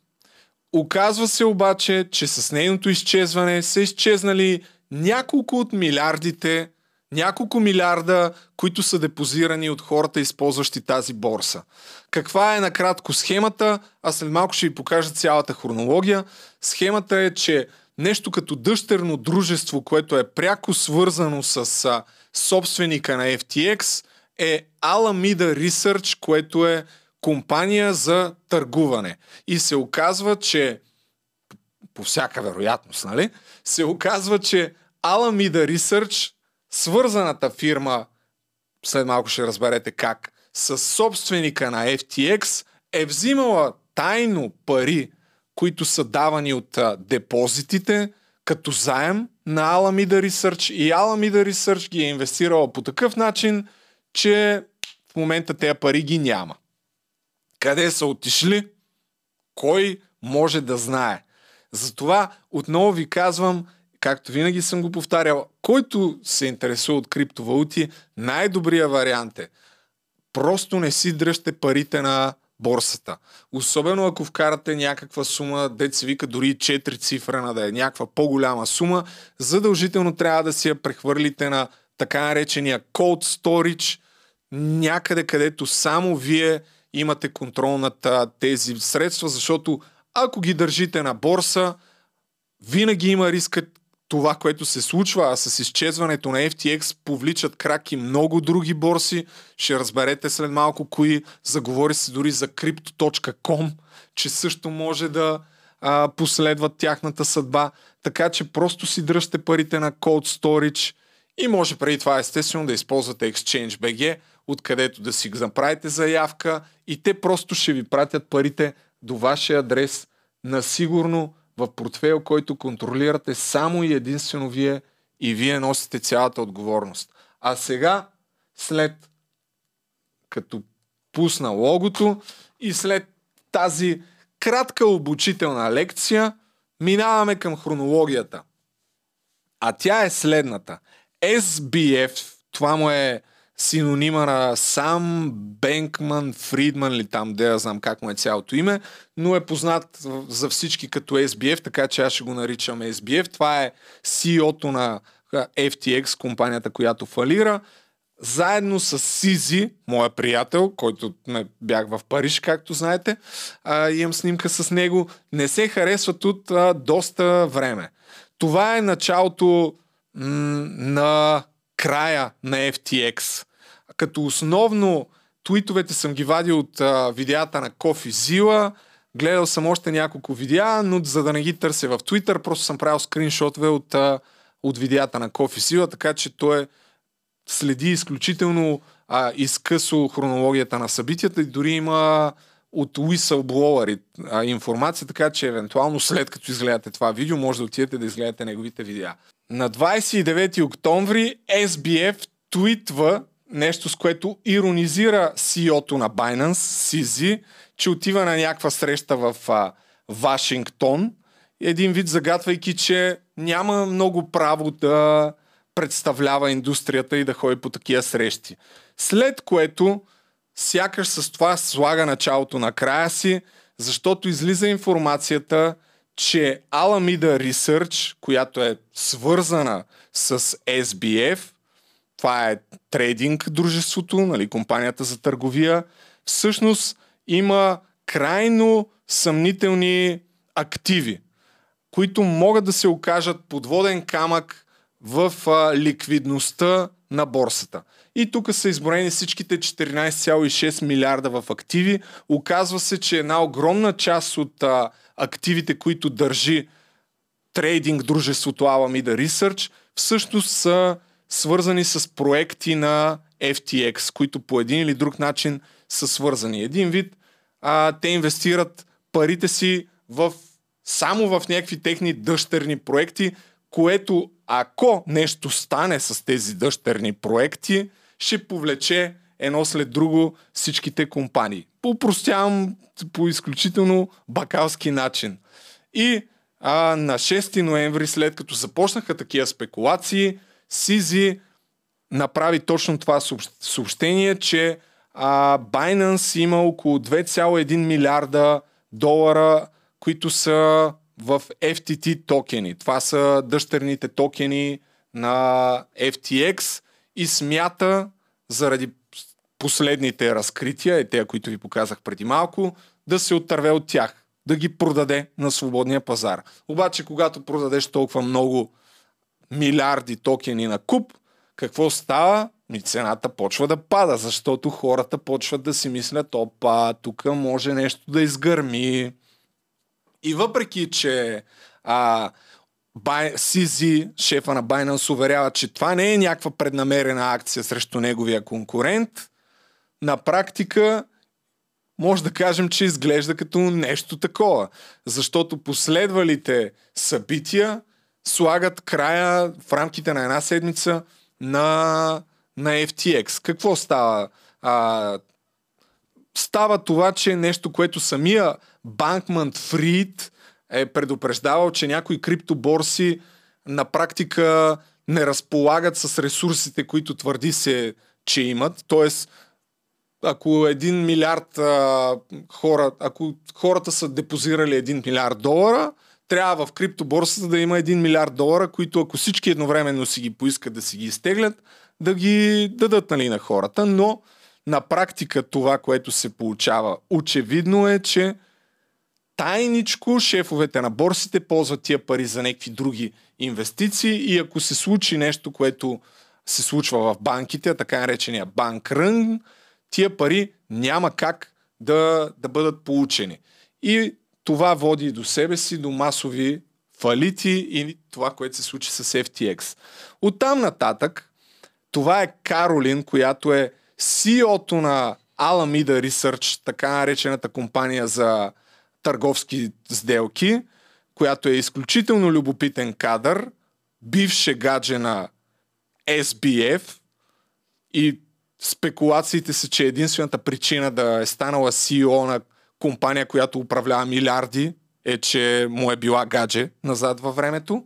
Оказва се обаче, че с нейното изчезване са изчезнали няколко от милиардите, няколко милиарда, които са депозирани от хората, използващи тази борса. Каква е накратко схемата? Аз след малко ще ви покажа цялата хронология. Схемата е, че нещо като дъщерно дружество, което е пряко свързано с собственика на FTX, е Alameda Research, което е компания за търгуване. И се оказва, че по всяка вероятност, нали? Се оказва, че Alameda Research, свързаната фирма, след малко ще разберете как, с собственика на FTX, е взимала тайно пари, които са давани от а, депозитите, като заем на Alameda Research и Alameda Research ги е инвестирала по такъв начин, че в момента тези пари ги няма. Къде са отишли? Кой може да знае? Затова отново ви казвам, както винаги съм го повтарял, който се интересува от криптовалути, най-добрият вариант е просто не си дръжте парите на борсата. Особено ако вкарате някаква сума, се вика дори 4 цифрена да е някаква по-голяма сума, задължително трябва да си я прехвърлите на така наречения cold storage, някъде където само вие имате контрол над тези средства, защото ако ги държите на борса, винаги има риска това, което се случва, а с изчезването на FTX повличат крак и много други борси. Ще разберете след малко кои. Заговори се дори за crypto.com, че също може да а, последват тяхната съдба. Така че просто си дръжте парите на Cold Storage и може преди това естествено да използвате ExchangeBG, откъдето да си направите заявка и те просто ще ви пратят парите до вашия адрес на сигурно в портфейл, който контролирате само и единствено вие и вие носите цялата отговорност. А сега, след като пусна логото и след тази кратка обучителна лекция, минаваме към хронологията. А тя е следната. SBF, това му е синонима на сам Бенкман Фридман или там, де я знам как му е цялото име, но е познат за всички като SBF, така че аз ще го наричам SBF. Това е CEO-то на FTX, компанията, която фалира. Заедно с Сизи, моя приятел, който бях в Париж, както знаете, а, имам снимка с него, не се харесват от а, доста време. Това е началото м- на края на FTX. Като основно твитовете съм ги вадил от а, видеята на Кофи Зила, гледал съм още няколко видеа, но за да не ги търся в Twitter, просто съм правил скриншотове от, а, от видеята на Кофи Зила, така че той следи изключително а, изкъсо хронологията на събитията и дори има от whistleblower информация, така че евентуално след като изгледате това видео, може да отидете да изгледате неговите видеа. На 29 октомври SBF твитва нещо, с което иронизира CEO-то на Binance, CZ, че отива на някаква среща в а, Вашингтон, един вид загатвайки, че няма много право да представлява индустрията и да ходи по такива срещи. След което, сякаш с това слага началото на края си, защото излиза информацията, че Alameda Research, която е свързана с SBF, това е трейдинг дружеството, нали, компанията за търговия, всъщност има крайно съмнителни активи, които могат да се окажат подводен камък в а, ликвидността на борсата. И тук са изброени всичките 14,6 милиарда в активи. Оказва се, че една огромна част от а, активите, които държи трейдинг дружеството Alameda Research, всъщност са свързани с проекти на FTX, които по един или друг начин са свързани. Един вид, а, те инвестират парите си в, само в някакви техни дъщерни проекти, което ако нещо стане с тези дъщерни проекти, ще повлече едно след друго всичките компании. Попростявам по изключително бакалски начин. И а, на 6 ноември, след като започнаха такива спекулации, Сизи направи точно това съобщение, че а, Binance има около 2,1 милиарда долара, които са в FTT токени. Това са дъщерните токени на FTX и смята заради последните разкрития, е те, които ви показах преди малко, да се отърве от тях, да ги продаде на свободния пазар. Обаче, когато продадеш толкова много милиарди токени на куп, какво става? Ми цената почва да пада, защото хората почват да си мислят, опа, тук може нещо да изгърми. И въпреки, че а, Сизи, шефа на Binance, уверява, че това не е някаква преднамерена акция срещу неговия конкурент, на практика може да кажем, че изглежда като нещо такова. Защото последвалите събития слагат края в рамките на една седмица на, на FTX. Какво става? А, става това, че нещо, което самия Банкман Фрид е предупреждавал, че някои криптоборси на практика не разполагат с ресурсите, които твърди се, че имат. Тоест, ако един милиард а, хора, ако хората са депозирали един милиард долара, трябва в криптоборсата да има 1 милиард долара, които ако всички едновременно си ги поискат да си ги изтеглят, да ги дадат нали, на хората. Но на практика това, което се получава очевидно е, че тайничко шефовете на борсите ползват тия пари за някакви други инвестиции и ако се случи нещо, което се случва в банките, така наречения банк рън, тия пари няма как да, да бъдат получени. И това води до себе си до масови фалити и това, което се случи с FTX. Оттам нататък, това е Каролин, която е CEO-то на Alameda Research, така наречената компания за търговски сделки, която е изключително любопитен кадър, бивше гадже на SBF и спекулациите са, че единствената причина да е станала CEO на компания, която управлява милиарди, е, че му е била гадже назад във времето.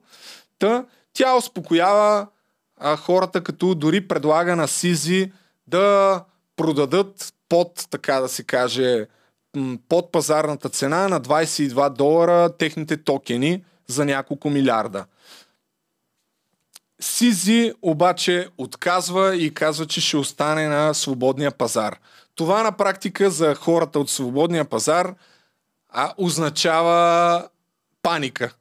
Та, тя успокоява а, хората, като дори предлага на Сизи да продадат под, така да се каже, под пазарната цена на 22 долара техните токени за няколко милиарда. Сизи обаче отказва и казва, че ще остане на свободния пазар. Това на практика за хората от свободния пазар а, означава паника.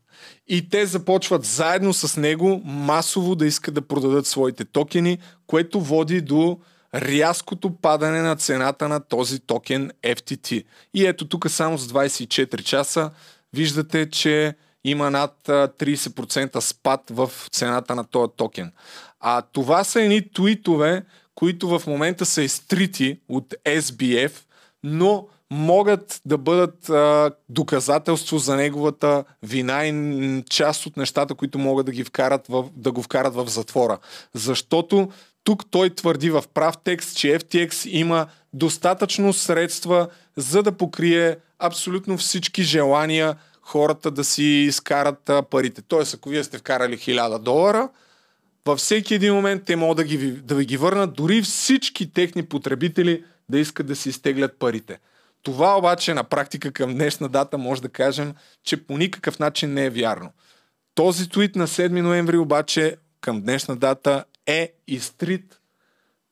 И те започват заедно с него масово да искат да продадат своите токени, което води до рязкото падане на цената на този токен FTT. И ето тук само с 24 часа виждате, че има над 30% спад в цената на този токен. А това са едни твитове, които в момента са изтрити от SBF, но могат да бъдат а, доказателство за неговата вина и част от нещата, които могат да, ги вкарат в, да го вкарат в затвора. Защото тук той твърди в прав текст, че FTX има достатъчно средства за да покрие абсолютно всички желания хората да си изкарат парите. Тоест, ако вие сте вкарали 1000 долара, във всеки един момент те могат да, ги, да ви ги върнат, дори всички техни потребители да искат да си изтеглят парите. Това обаче на практика към днешна дата може да кажем, че по никакъв начин не е вярно. Този твит на 7 ноември обаче към днешна дата е изтрит,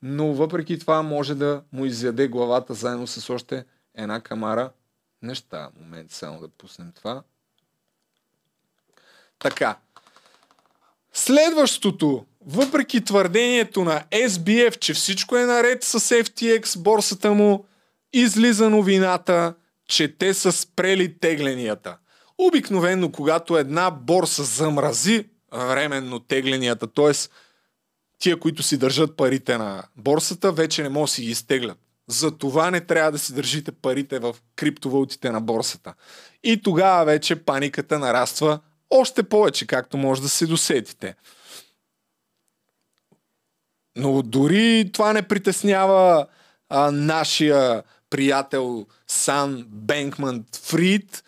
но въпреки това може да му изяде главата заедно с още една камара неща. Момент само да пуснем това. Така. Следващото, въпреки твърдението на SBF, че всичко е наред с FTX, борсата му, излиза новината, че те са спрели тегленията. Обикновено, когато една борса замрази временно тегленията, т.е. тия, които си държат парите на борсата, вече не могат да си ги изтеглят. За това не трябва да си държите парите в криптовалутите на борсата. И тогава вече паниката нараства още повече, както може да се досетите. Но дори това не притеснява а, нашия приятел Сан Бенкман Фрид,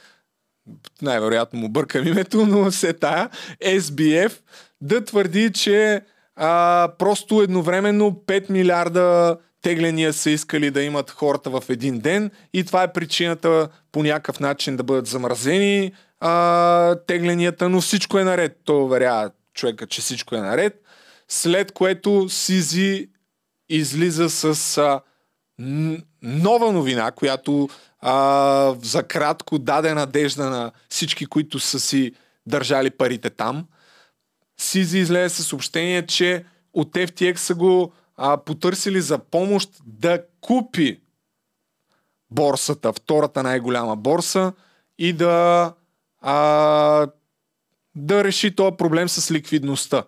най-вероятно му бъркам името, но се тая, SBF, да твърди, че а, просто едновременно 5 милиарда тегления са искали да имат хората в един ден и това е причината по някакъв начин да бъдат замразени а, тегленията, но всичко е наред. То уверява човека, че всичко е наред. След което Сизи излиза с а, нова новина, която а, за кратко даде надежда на всички, които са си държали парите там. Сизи излезе със съобщение, че от FTX са го а, потърсили за помощ да купи борсата, втората най-голяма борса и да, а, да реши този проблем с ликвидността.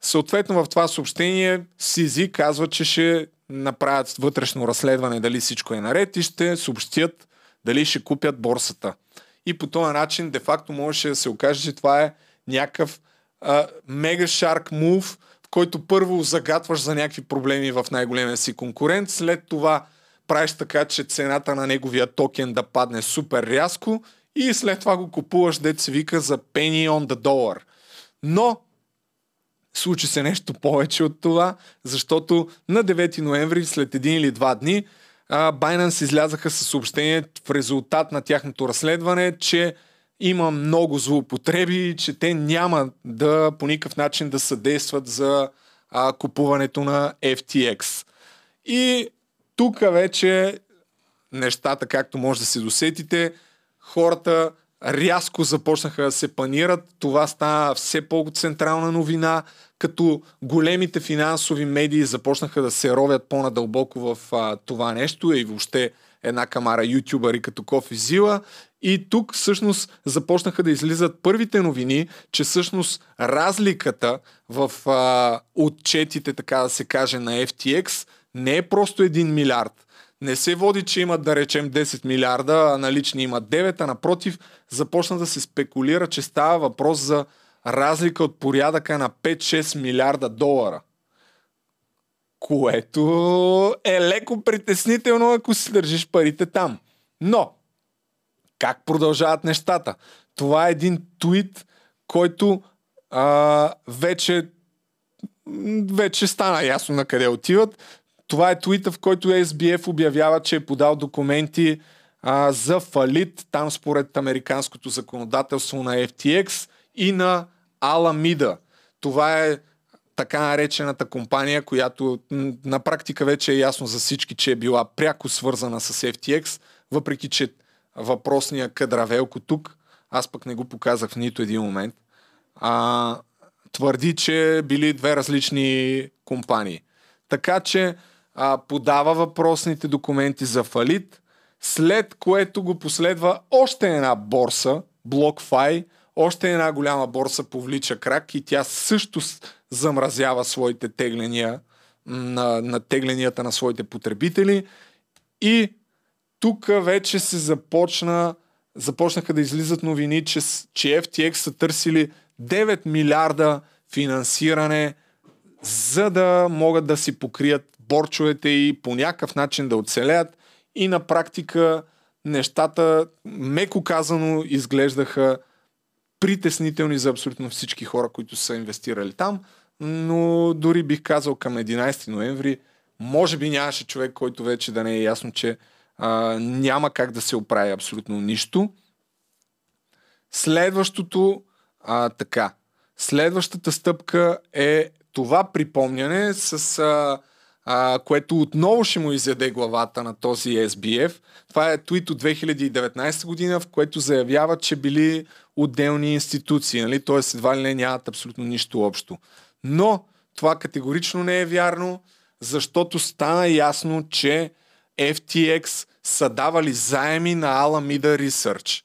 Съответно в това съобщение Сизи казва, че ще направят вътрешно разследване дали всичко е наред и ще съобщят дали ще купят борсата. И по този начин, де-факто, можеше да се окаже, че това е някакъв мега шарк мув, който първо загатваш за някакви проблеми в най-големия си конкурент, след това правиш така, че цената на неговия токен да падне супер рязко и след това го купуваш, дет се вика, за penny on the dollar. Но Случи се нещо повече от това, защото на 9 ноември, след един или два дни, Binance излязаха със съобщение в резултат на тяхното разследване, че има много злоупотреби че те няма да по никакъв начин да съдействат за а, купуването на FTX. И тук вече нещата, както може да се досетите, хората рязко започнаха да се панират. Това стана все по-централна новина, като големите финансови медии започнаха да се ровят по-надълбоко в а, това нещо и въобще една камара ютубъри като Кофи Зила. И тук всъщност започнаха да излизат първите новини, че всъщност разликата в а, отчетите, така да се каже, на FTX не е просто 1 милиард. Не се води, че имат да речем 10 милиарда, а налични имат 9, а напротив започна да се спекулира, че става въпрос за разлика от порядъка на 5-6 милиарда долара. Което е леко притеснително, ако си държиш парите там. Но, как продължават нещата? Това е един твит, който а, вече вече стана ясно на къде отиват. Това е твита, в който SBF обявява, че е подал документи а, за фалит, там според американското законодателство на FTX и на Alameda. Това е така наречената компания, която на практика вече е ясно за всички, че е била пряко свързана с FTX, въпреки че въпросния кадравелко тук, аз пък не го показах в нито един момент, а, твърди, че били две различни компании. Така че а, подава въпросните документи за фалит, след което го последва още една борса, BlockFi, още една голяма борса повлича крак и тя също замразява своите тегления на, на тегленията на своите потребители и тук вече се започна започнаха да излизат новини, че, че FTX са търсили 9 милиарда финансиране, за да могат да си покрият борчовете и по някакъв начин да оцелеят. И на практика нещата, меко казано, изглеждаха притеснителни за абсолютно всички хора, които са инвестирали там. Но дори бих казал към 11 ноември, може би нямаше човек, който вече да не е ясно, че а, няма как да се оправи абсолютно нищо. Следващото, а, така, следващата стъпка е това припомняне, с а, а, което отново ще му изяде главата на този SBF. Това е твит от 2019 година, в което заявява, че били отделни институции, нали? т.е. едва ли не нямат абсолютно нищо общо. Но това категорично не е вярно, защото стана ясно, че FTX са давали заеми на Alameda Research.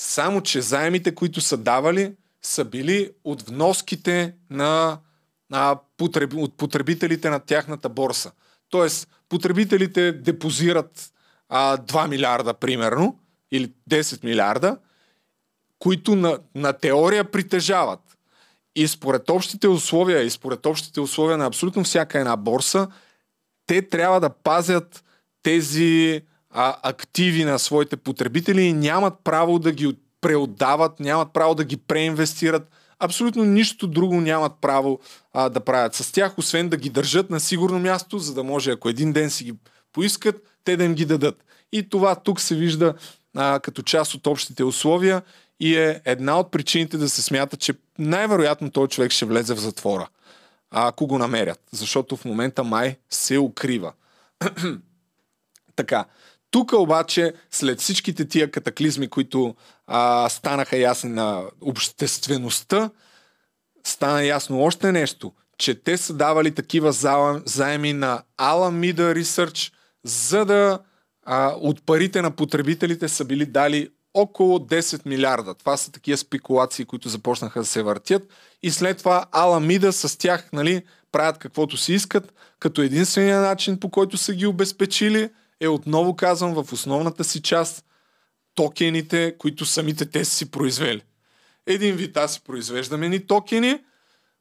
Само, че заемите, които са давали, са били от вноските на, на потреб, от потребителите на тяхната борса. Тоест, потребителите депозират а, 2 милиарда, примерно, или 10 милиарда, които на, на теория притежават. И според общите условия, и според общите условия на абсолютно всяка една борса, те трябва да пазят тези а, активи на своите потребители и нямат право да ги преотдават, нямат право да ги преинвестират. Абсолютно нищо друго нямат право а, да правят с тях, освен да ги държат на сигурно място, за да може, ако един ден си ги поискат, те да им ги дадат. И това тук се вижда а, като част от общите условия и е една от причините да се смята, че най-вероятно този човек ще влезе в затвора, ако го намерят, защото в момента май се укрива. така. Тук обаче, след всичките тия катаклизми, които а, станаха ясни на обществеността, стана ясно още нещо, че те са давали такива заеми на Alameda Research, за да а, от парите на потребителите са били дали около 10 милиарда. Това са такива спекулации, които започнаха да се въртят. И след това Аламида с тях нали, правят каквото си искат, като единствения начин по който са ги обезпечили е отново казвам в основната си част токените, които самите те си произвели. Един вид аз си произвеждам едни токени,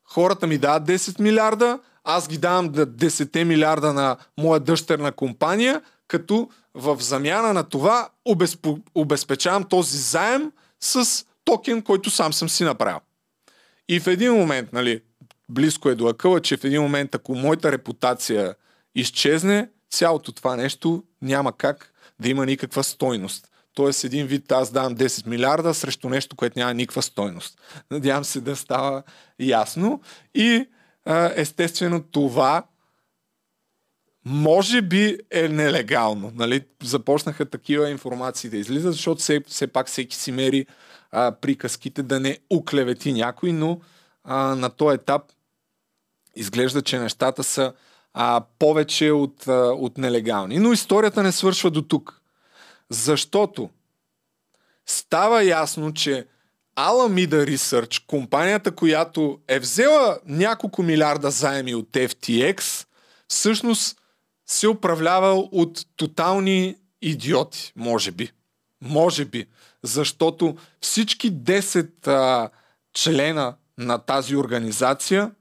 хората ми дават 10 милиарда, аз ги давам 10 милиарда на моя дъщерна компания, като в замяна на това обезпо, обезпечавам този заем с токен, който сам съм си направил. И в един момент, нали, близко е до акъла, че в един момент, ако моята репутация изчезне, цялото това нещо няма как да има никаква стойност. Тоест един вид аз давам 10 милиарда срещу нещо, което няма никаква стойност. Надявам се да става ясно. И естествено това може би е нелегално. Нали? Започнаха такива информации да излизат, защото все, все пак всеки си мери а, приказките да не уклевети някой, но а, на този етап изглежда, че нещата са а, повече от, а, от нелегални. Но историята не свършва до тук. Защото става ясно, че Alameda Research, компанията, която е взела няколко милиарда заеми от FTX, всъщност се управлява от тотални идиоти, може би. Може би. Защото всички 10 а, члена на тази организация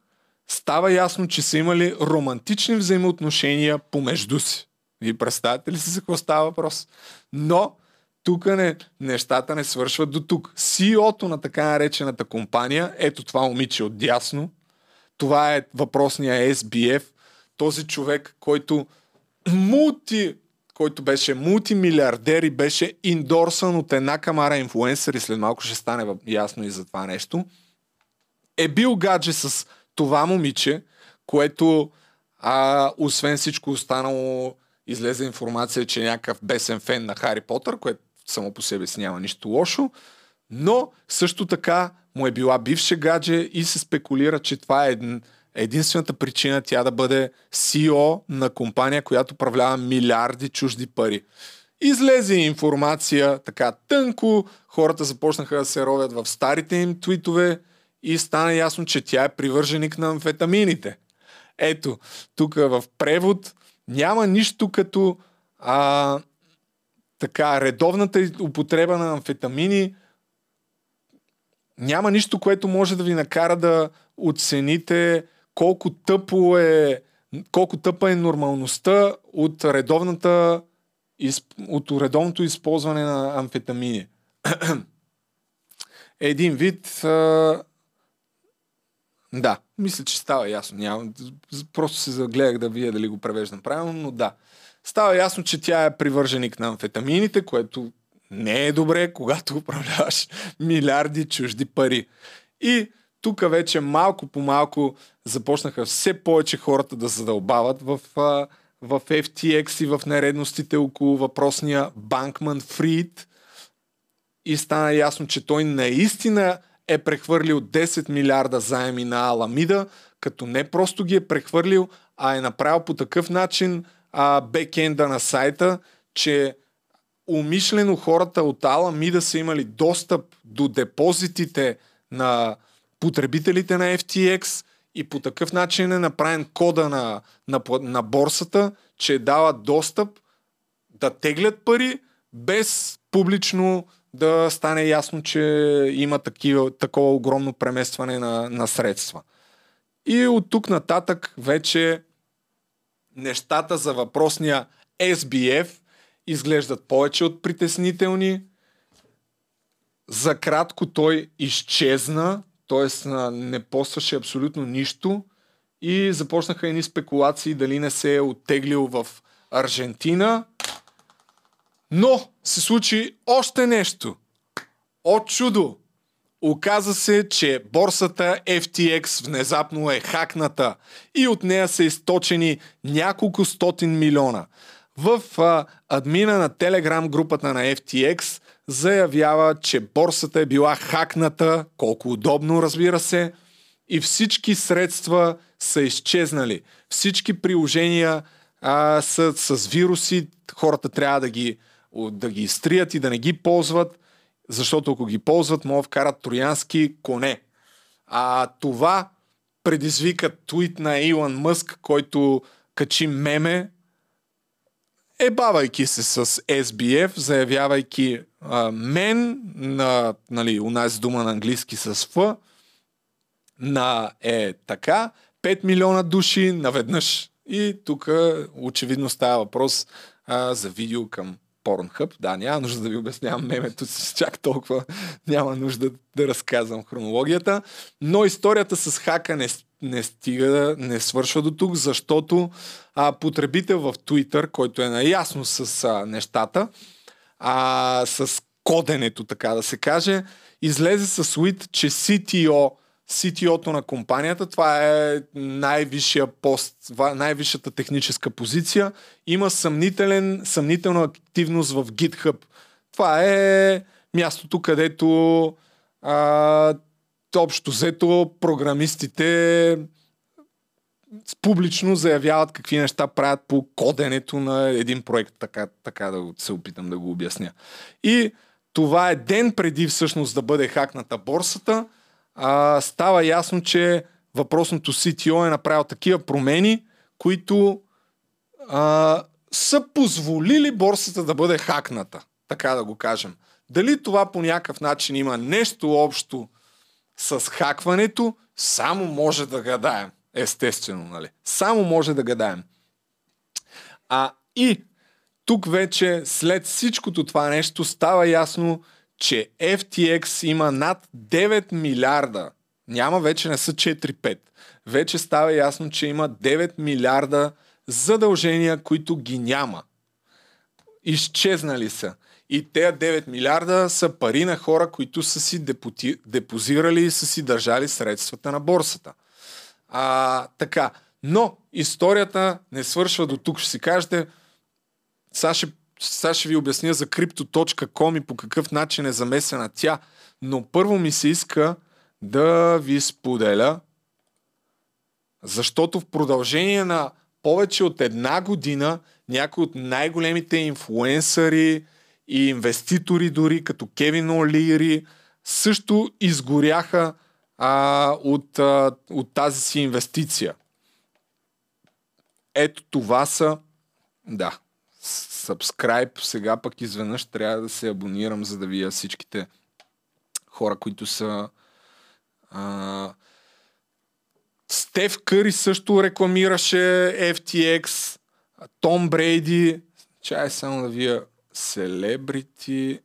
става ясно, че са имали романтични взаимоотношения помежду си. Вие представяте ли си за какво става въпрос? Но тук не, нещата не свършват до тук. CEO-то на така наречената компания, ето това момиче от дясно, това е въпросния SBF, този човек, който мулти, който беше мултимилиардер и беше индорсан от една камара инфлуенсъри, след малко ще стане ясно и за това нещо, е бил гадже с това момиче, което а, освен всичко останало излезе информация, че е някакъв бесен фен на Хари Потър, което само по себе си няма нищо лошо, но също така му е била бивша гадже и се спекулира, че това е един, единствената причина тя да бъде CEO на компания, която управлява милиарди чужди пари. Излезе информация така тънко, хората започнаха да се ровят в старите им твитове и стана ясно, че тя е привърженик на амфетамините. Ето, тук в превод няма нищо като а, така, редовната употреба на амфетамини няма нищо, което може да ви накара да оцените колко тъпо е, колко тъпа е нормалността от редовната от редовното използване на амфетамини. Един вид да, мисля, че става ясно. Няма, просто се загледах да вие дали го превеждам правилно, но да. Става ясно, че тя е привърженик на амфетамините, което не е добре, когато управляваш милиарди чужди пари. И тук вече малко по малко започнаха все повече хората да задълбават в, в FTX и в нередностите около въпросния Банкман Фрид. И стана ясно, че той наистина е прехвърлил 10 милиарда заеми на Аламида, като не просто ги е прехвърлил, а е направил по такъв начин а, бекенда на сайта, че умишлено хората от Аламида са имали достъп до депозитите на потребителите на FTX и по такъв начин е направен кода на, на, на борсата, че дава достъп да теглят пари без публично да стане ясно, че има такива, такова огромно преместване на, на средства. И от тук нататък вече нещата за въпросния SBF изглеждат повече от притеснителни. За кратко той изчезна, т.е. не постваше абсолютно нищо и започнаха едни спекулации дали не се е оттеглил в Аржентина – но се случи още нещо. От чудо! Оказа се, че борсата FTX внезапно е хакната и от нея са източени няколко стотин милиона. В а, админа на Телеграм групата на FTX заявява, че борсата е била хакната, колко удобно разбира се, и всички средства са изчезнали. Всички приложения а, са с вируси, хората трябва да ги да ги изтрият и да не ги ползват, защото ако ги ползват, могат вкарат троянски коне. А това предизвика твит на Илон Мъск, който качи меме, ебавайки се с SBF, заявявайки мен, на, нали, нас дума на английски с Ф, на е така, 5 милиона души наведнъж. И тук очевидно става въпрос а, за видео към Pornhub. Да, няма нужда да ви обяснявам мемето си чак толкова. Няма нужда да разказвам хронологията. Но историята с хака не, не стига, не свършва до тук, защото а, потребител в Twitter, който е наясно с а, нещата, а, с коденето, така да се каже, излезе с уит, че CTO CTO-то на компанията, това е най-висшия пост, най-висшата техническа позиция, има съмнителен, съмнителна активност в GitHub. Това е мястото, където а, общо взето програмистите публично заявяват какви неща правят по коденето на един проект, така, така да се опитам да го обясня. И това е ден преди всъщност да бъде хакната борсата, а, става ясно, че въпросното CTO е направил такива промени, които а, са позволили борсата да бъде хакната, така да го кажем. Дали това по някакъв начин има нещо общо с хакването, само може да гадаем. Естествено, нали? Само може да гадаем. А и тук вече, след всичкото това нещо, става ясно, че FTX има над 9 милиарда. Няма вече не са 4-5. Вече става ясно, че има 9 милиарда задължения, които ги няма. Изчезнали са. И тези 9 милиарда са пари на хора, които са си депоти... депозирали и са си държали средствата на борсата. А, така. Но историята не свършва до тук. Ще си кажете, сега ще сега ще ви обясня за crypto.com и по какъв начин е замесена тя, но първо ми се иска да ви споделя, защото в продължение на повече от една година някои от най-големите инфлуенсъри и инвеститори дори, като Кевин О'Лири, също изгоряха а, от, а, от тази си инвестиция. Ето това са, да, subscribe, сега пък изведнъж трябва да се абонирам, за да вия всичките хора, които са... А... Стеф Къри също рекламираше FTX, Том Брейди, чай само да вия Celebrity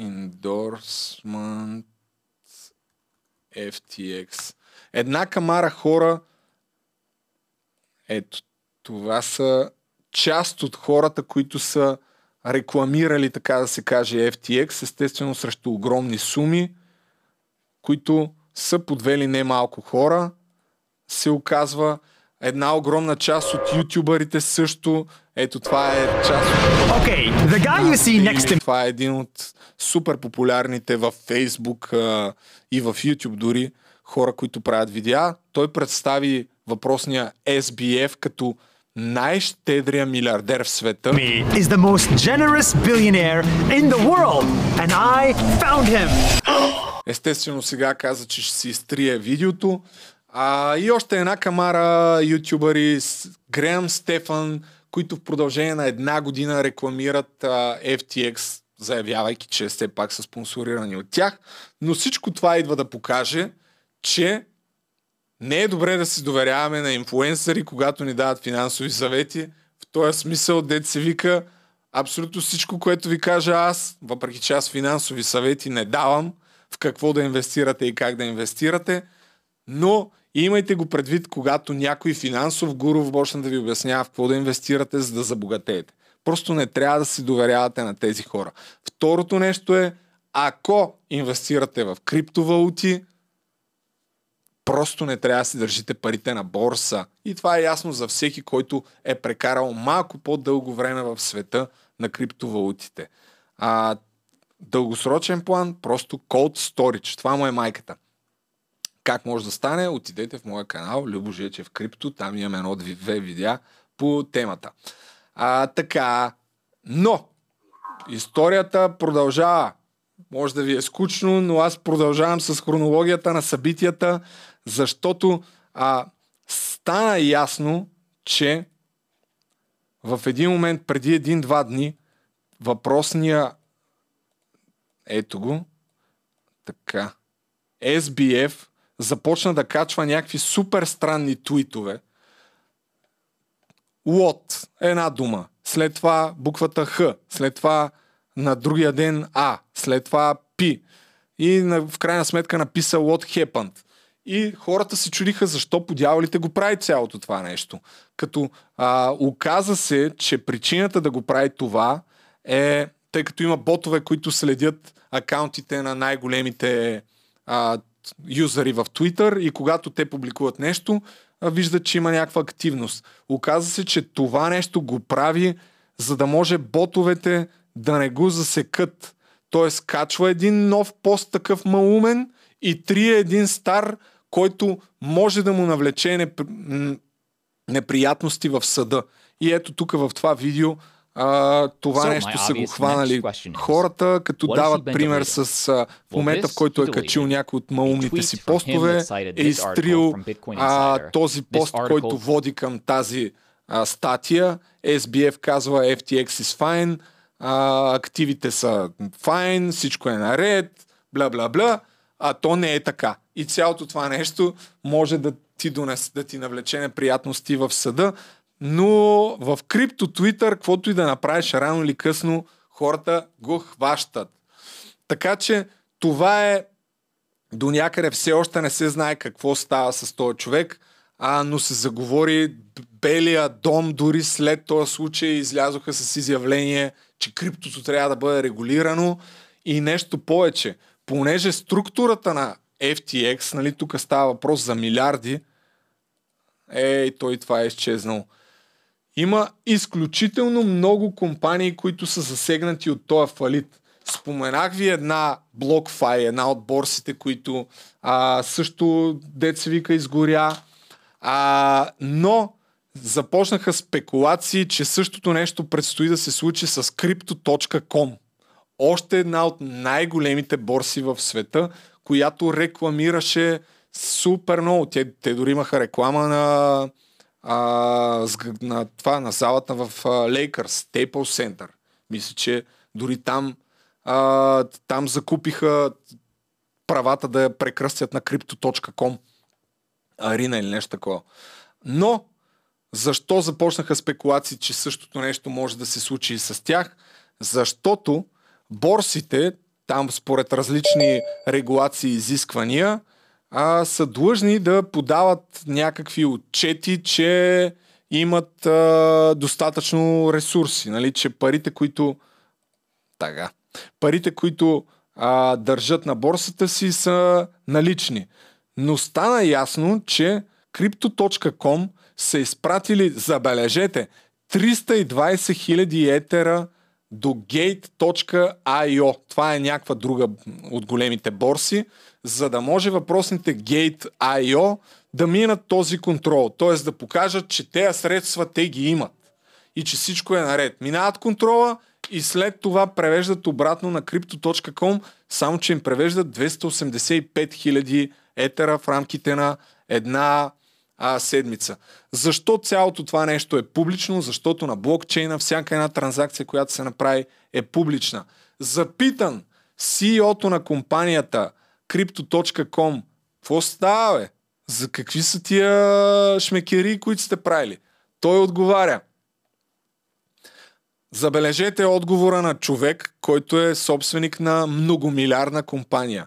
Endorsement FTX. Една камара хора, ето, това са част от хората, които са рекламирали, така да се каже, FTX, естествено срещу огромни суми, които са подвели немалко хора, се оказва една огромна част от ютубърите също. Ето това е част от... Okay, the guy you see next to... Това е един от супер популярните в Facebook а, и в YouTube дори хора, които правят видеа. Той представи въпросния SBF като най-щедрия милиардер в света. is the most generous billionaire in the world and I found him. Естествено сега каза, че ще си изтрие видеото. А, и още една камара ютубъри, Греъм Стефан, които в продължение на една година рекламират а, FTX, заявявайки, че все пак са спонсорирани от тях. Но всичко това идва да покаже, че не е добре да си доверяваме на инфуенсъри, когато ни дават финансови съвети. В този смисъл, дет се вика, абсолютно всичко, което ви кажа аз, въпреки че аз финансови съвети не давам, в какво да инвестирате и как да инвестирате, но имайте го предвид, когато някой финансов гуру почне да ви обяснява в какво да инвестирате, за да забогатеете. Просто не трябва да си доверявате на тези хора. Второто нещо е, ако инвестирате в криптовалути, Просто не трябва да си държите парите на борса. И това е ясно за всеки, който е прекарал малко по-дълго време в света на криптовалутите. А, дългосрочен план, просто cold storage. Това му е майката. Как може да стане? Отидете в моя канал Любо в Крипто. Там имаме едно две видеа по темата. А, така, но историята продължава. Може да ви е скучно, но аз продължавам с хронологията на събитията защото а, стана ясно, че в един момент преди един-два дни въпросния ето го така SBF започна да качва някакви супер странни твитове. What? Една дума. След това буквата Х. След това на другия ден А, след това P. И в крайна сметка написа What happened. И хората се чудиха защо по дяволите го прави цялото това нещо. Като а, оказа се, че причината да го прави това е, тъй като има ботове, които следят акаунтите на най-големите а, юзери в Twitter и когато те публикуват нещо, виждат, че има някаква активност. Оказа се, че това нещо го прави, за да може ботовете да не го засекат. Тоест, качва един нов пост такъв малумен и трие един стар, който може да му навлече неп... м, неприятности в съда. И ето тук в това видео а, това So, нещо са го хванали хората, като дават пример с а, в момента, в който е качил някой от малумните tweet си постове, е изтрил а, този пост, който води към тази а, статия. SBF казва FTX is fine, а, активите са fine, всичко е наред, бла бла бла, а то не е така. И цялото това нещо може да ти донесе, да ти навлече неприятности в съда, но в крипто Twitter, каквото и да направиш рано или късно, хората го хващат. Така че това е до някъде все още не се знае какво става с този човек, а, но се заговори Белия дом дори след този случай излязоха с изявление, че криптото трябва да бъде регулирано и нещо повече. Понеже структурата на FTX, нали, тук става въпрос за милиарди, ей, той това е изчезнал. Има изключително много компании, които са засегнати от този фалит. Споменах ви една BlockFi, една от борсите, които а, също деца вика изгоря. А, но започнаха спекулации, че същото нещо предстои да се случи с Crypto.com. Още една от най-големите борси в света, която рекламираше супер много. Те, те дори имаха реклама на, а, на това, на залата в Lakers, Staples Center. Мисля, че дори там, а, там закупиха правата да я прекръстят на Crypto.com арина или нещо такова. Но защо започнаха спекулации, че същото нещо може да се случи и с тях? Защото борсите, там според различни регулации и изисквания, а, са длъжни да подават някакви отчети, че имат а, достатъчно ресурси, нали? че парите, които така, парите, които а, държат на борсата си са налични. Но стана ясно, че Crypto.com са изпратили, забележете, 320 000 етера до Gate.io. Това е някаква друга от големите борси, за да може въпросните Gate.io да минат този контрол. Т.е. да покажат, че тези средства те ги имат и че всичко е наред. Минават контрола и след това превеждат обратно на Crypto.com, само че им превеждат 285 000 етера в рамките на една а, седмица. Защо цялото това нещо е публично? Защото на блокчейна всяка една транзакция, която се направи, е публична. Запитан CEO-то на компанията Crypto.com, какво става, бе? За какви са тия шмекери, които сте правили? Той отговаря. Забележете отговора на човек, който е собственик на многомилиарна компания.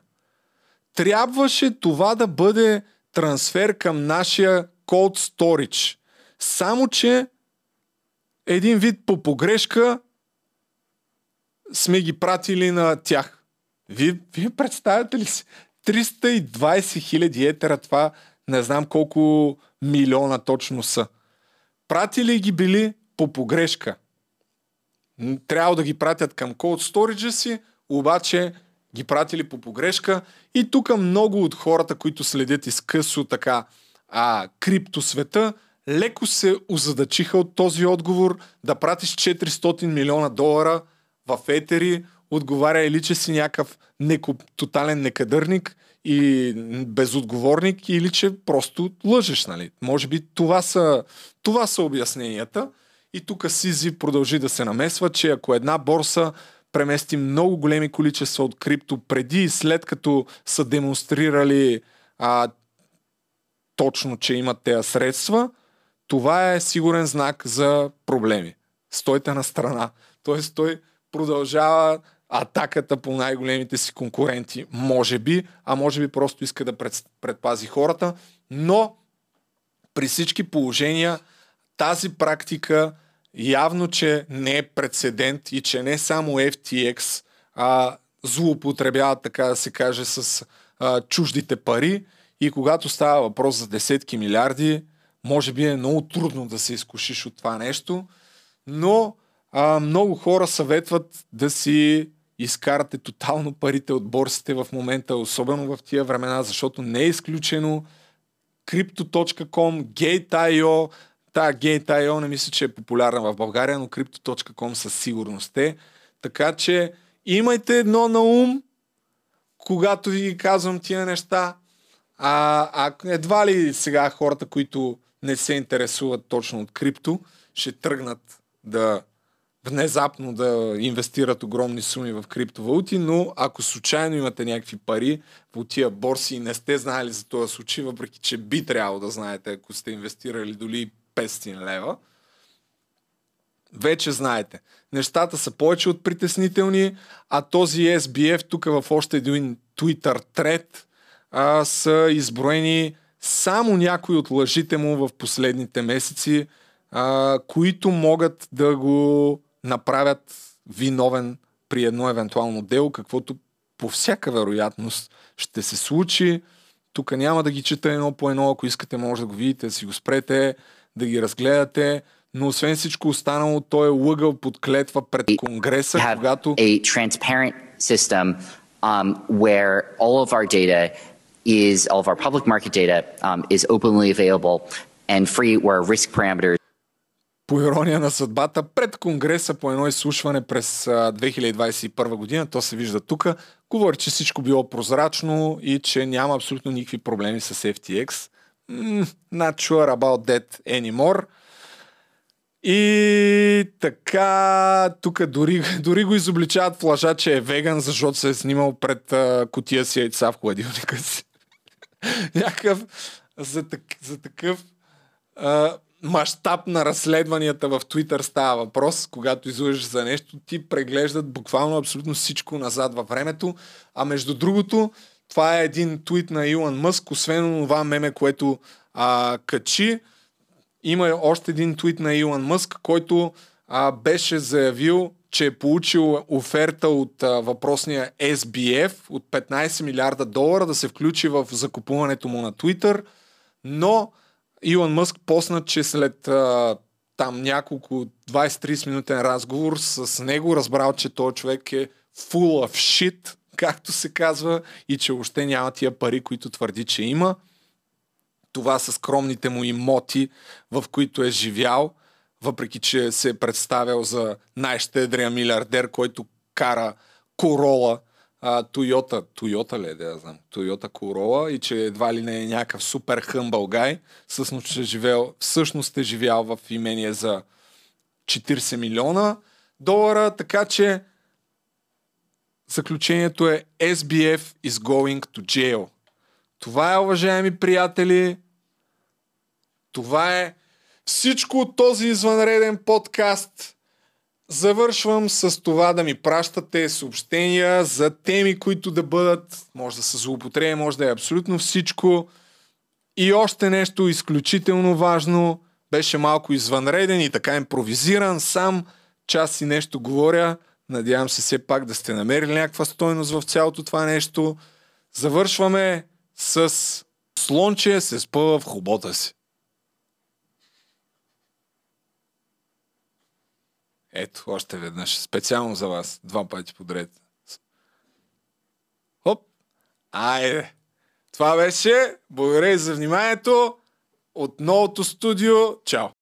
Трябваше това да бъде трансфер към нашия cold storage. Само, че един вид по погрешка сме ги пратили на тях. Вие, вие представяте ли си? 320 хиляди етера, това не знам колко милиона точно са. Пратили ги били по погрешка. Трябва да ги пратят към cold storage си, обаче ги пратили по погрешка. И тук много от хората, които следят изкъсо така а, криптосвета, леко се озадачиха от този отговор да пратиш 400 милиона долара в етери, отговаря или че си някакъв неко, тотален некадърник и безотговорник, или че просто лъжеш, нали? Може би това са, това са обясненията. И тук Сизи продължи да се намесва, че ако една борса премести много големи количества от крипто преди и след като са демонстрирали а, точно, че имат тези средства, това е сигурен знак за проблеми. Стойте на страна. Тоест той продължава атаката по най-големите си конкуренти. Може би, а може би просто иска да пред, предпази хората. Но при всички положения тази практика явно, че не е прецедент и че не само FTX а, злоупотребяват, така да се каже, с а, чуждите пари и когато става въпрос за десетки милиарди, може би е много трудно да се изкушиш от това нещо, но а, много хора съветват да си изкарате тотално парите от борсите в момента, особено в тия времена, защото не е изключено Crypto.com, Gate.io, та Gate.io не мисля, че е популярна в България, но Crypto.com със сигурност е. Така че имайте едно на ум, когато ви казвам тия неща. А, а едва ли сега хората, които не се интересуват точно от крипто, ще тръгнат да внезапно да инвестират огромни суми в криптовалути, но ако случайно имате някакви пари по тия борси и не сте знаели за този случай, въпреки че би трябвало да знаете, ако сте инвестирали доли 500 лева, вече знаете. Нещата са повече от притеснителни, а този SBF тук в още един Twitter тред а, са изброени само някои от лъжите му в последните месеци, а, които могат да го направят виновен при едно евентуално дело, каквото по всяка вероятност ще се случи. Тук няма да ги чета едно по едно, ако искате може да го видите, да си го спрете, да ги разгледате, но освен всичко останало, той е лъгал под клетва пред Конгреса, когато... a transparent system um, where all of our data is all of our public market data um, is openly available and free where risk parameters по ирония на съдбата, пред Конгреса по едно изслушване през а, 2021 година, то се вижда тук, говори, че всичко било прозрачно и че няма абсолютно никакви проблеми с FTX. Mm, not sure about that anymore. И така, тук дори, дори го изобличават в лъжа, че е веган, защото се е снимал пред котия си яйца в хладилника си. Някакъв за, так, за такъв а, мащаб на разследванията в Twitter става въпрос, когато излъжеш за нещо, ти преглеждат буквално абсолютно всичко назад във времето. А между другото, това е един твит на Илон Мъск, освен това меме, което а, качи. Има още един твит на Илон Мъск, който а, беше заявил, че е получил оферта от а, въпросния SBF от 15 милиарда долара да се включи в закупуването му на Twitter, но Илон Мъск посна, че след а, там няколко 20-30 минутен разговор с него разбрал, че този човек е full of shit, както се казва, и че още няма тия пари, които твърди, че има. Това са скромните му имоти, в които е живял, въпреки че се е представял за най-щедрия милиардер, който кара Корола, Тойота, Тойота ли е, да я знам, Тойота Корола и че едва ли не е някакъв супер хъмбъл гай, всъщност, че е живел, всъщност е живял в имение за 40 милиона долара, така че заключението е SBF is going to jail. Това е, уважаеми приятели, това е всичко от този извънреден подкаст. Завършвам с това да ми пращате съобщения за теми, които да бъдат, може да са злоупотреби, може да е абсолютно всичко. И още нещо изключително важно, беше малко извънреден и така импровизиран, сам час и нещо говоря. Надявам се все пак да сте намерили някаква стойност в цялото това нещо. Завършваме с слонче се спъва в хобота си. Ето, още веднъж. Специално за вас. Два пъти подред. Хоп! Айде! Това беше. Благодаря за вниманието. От новото студио. Чао!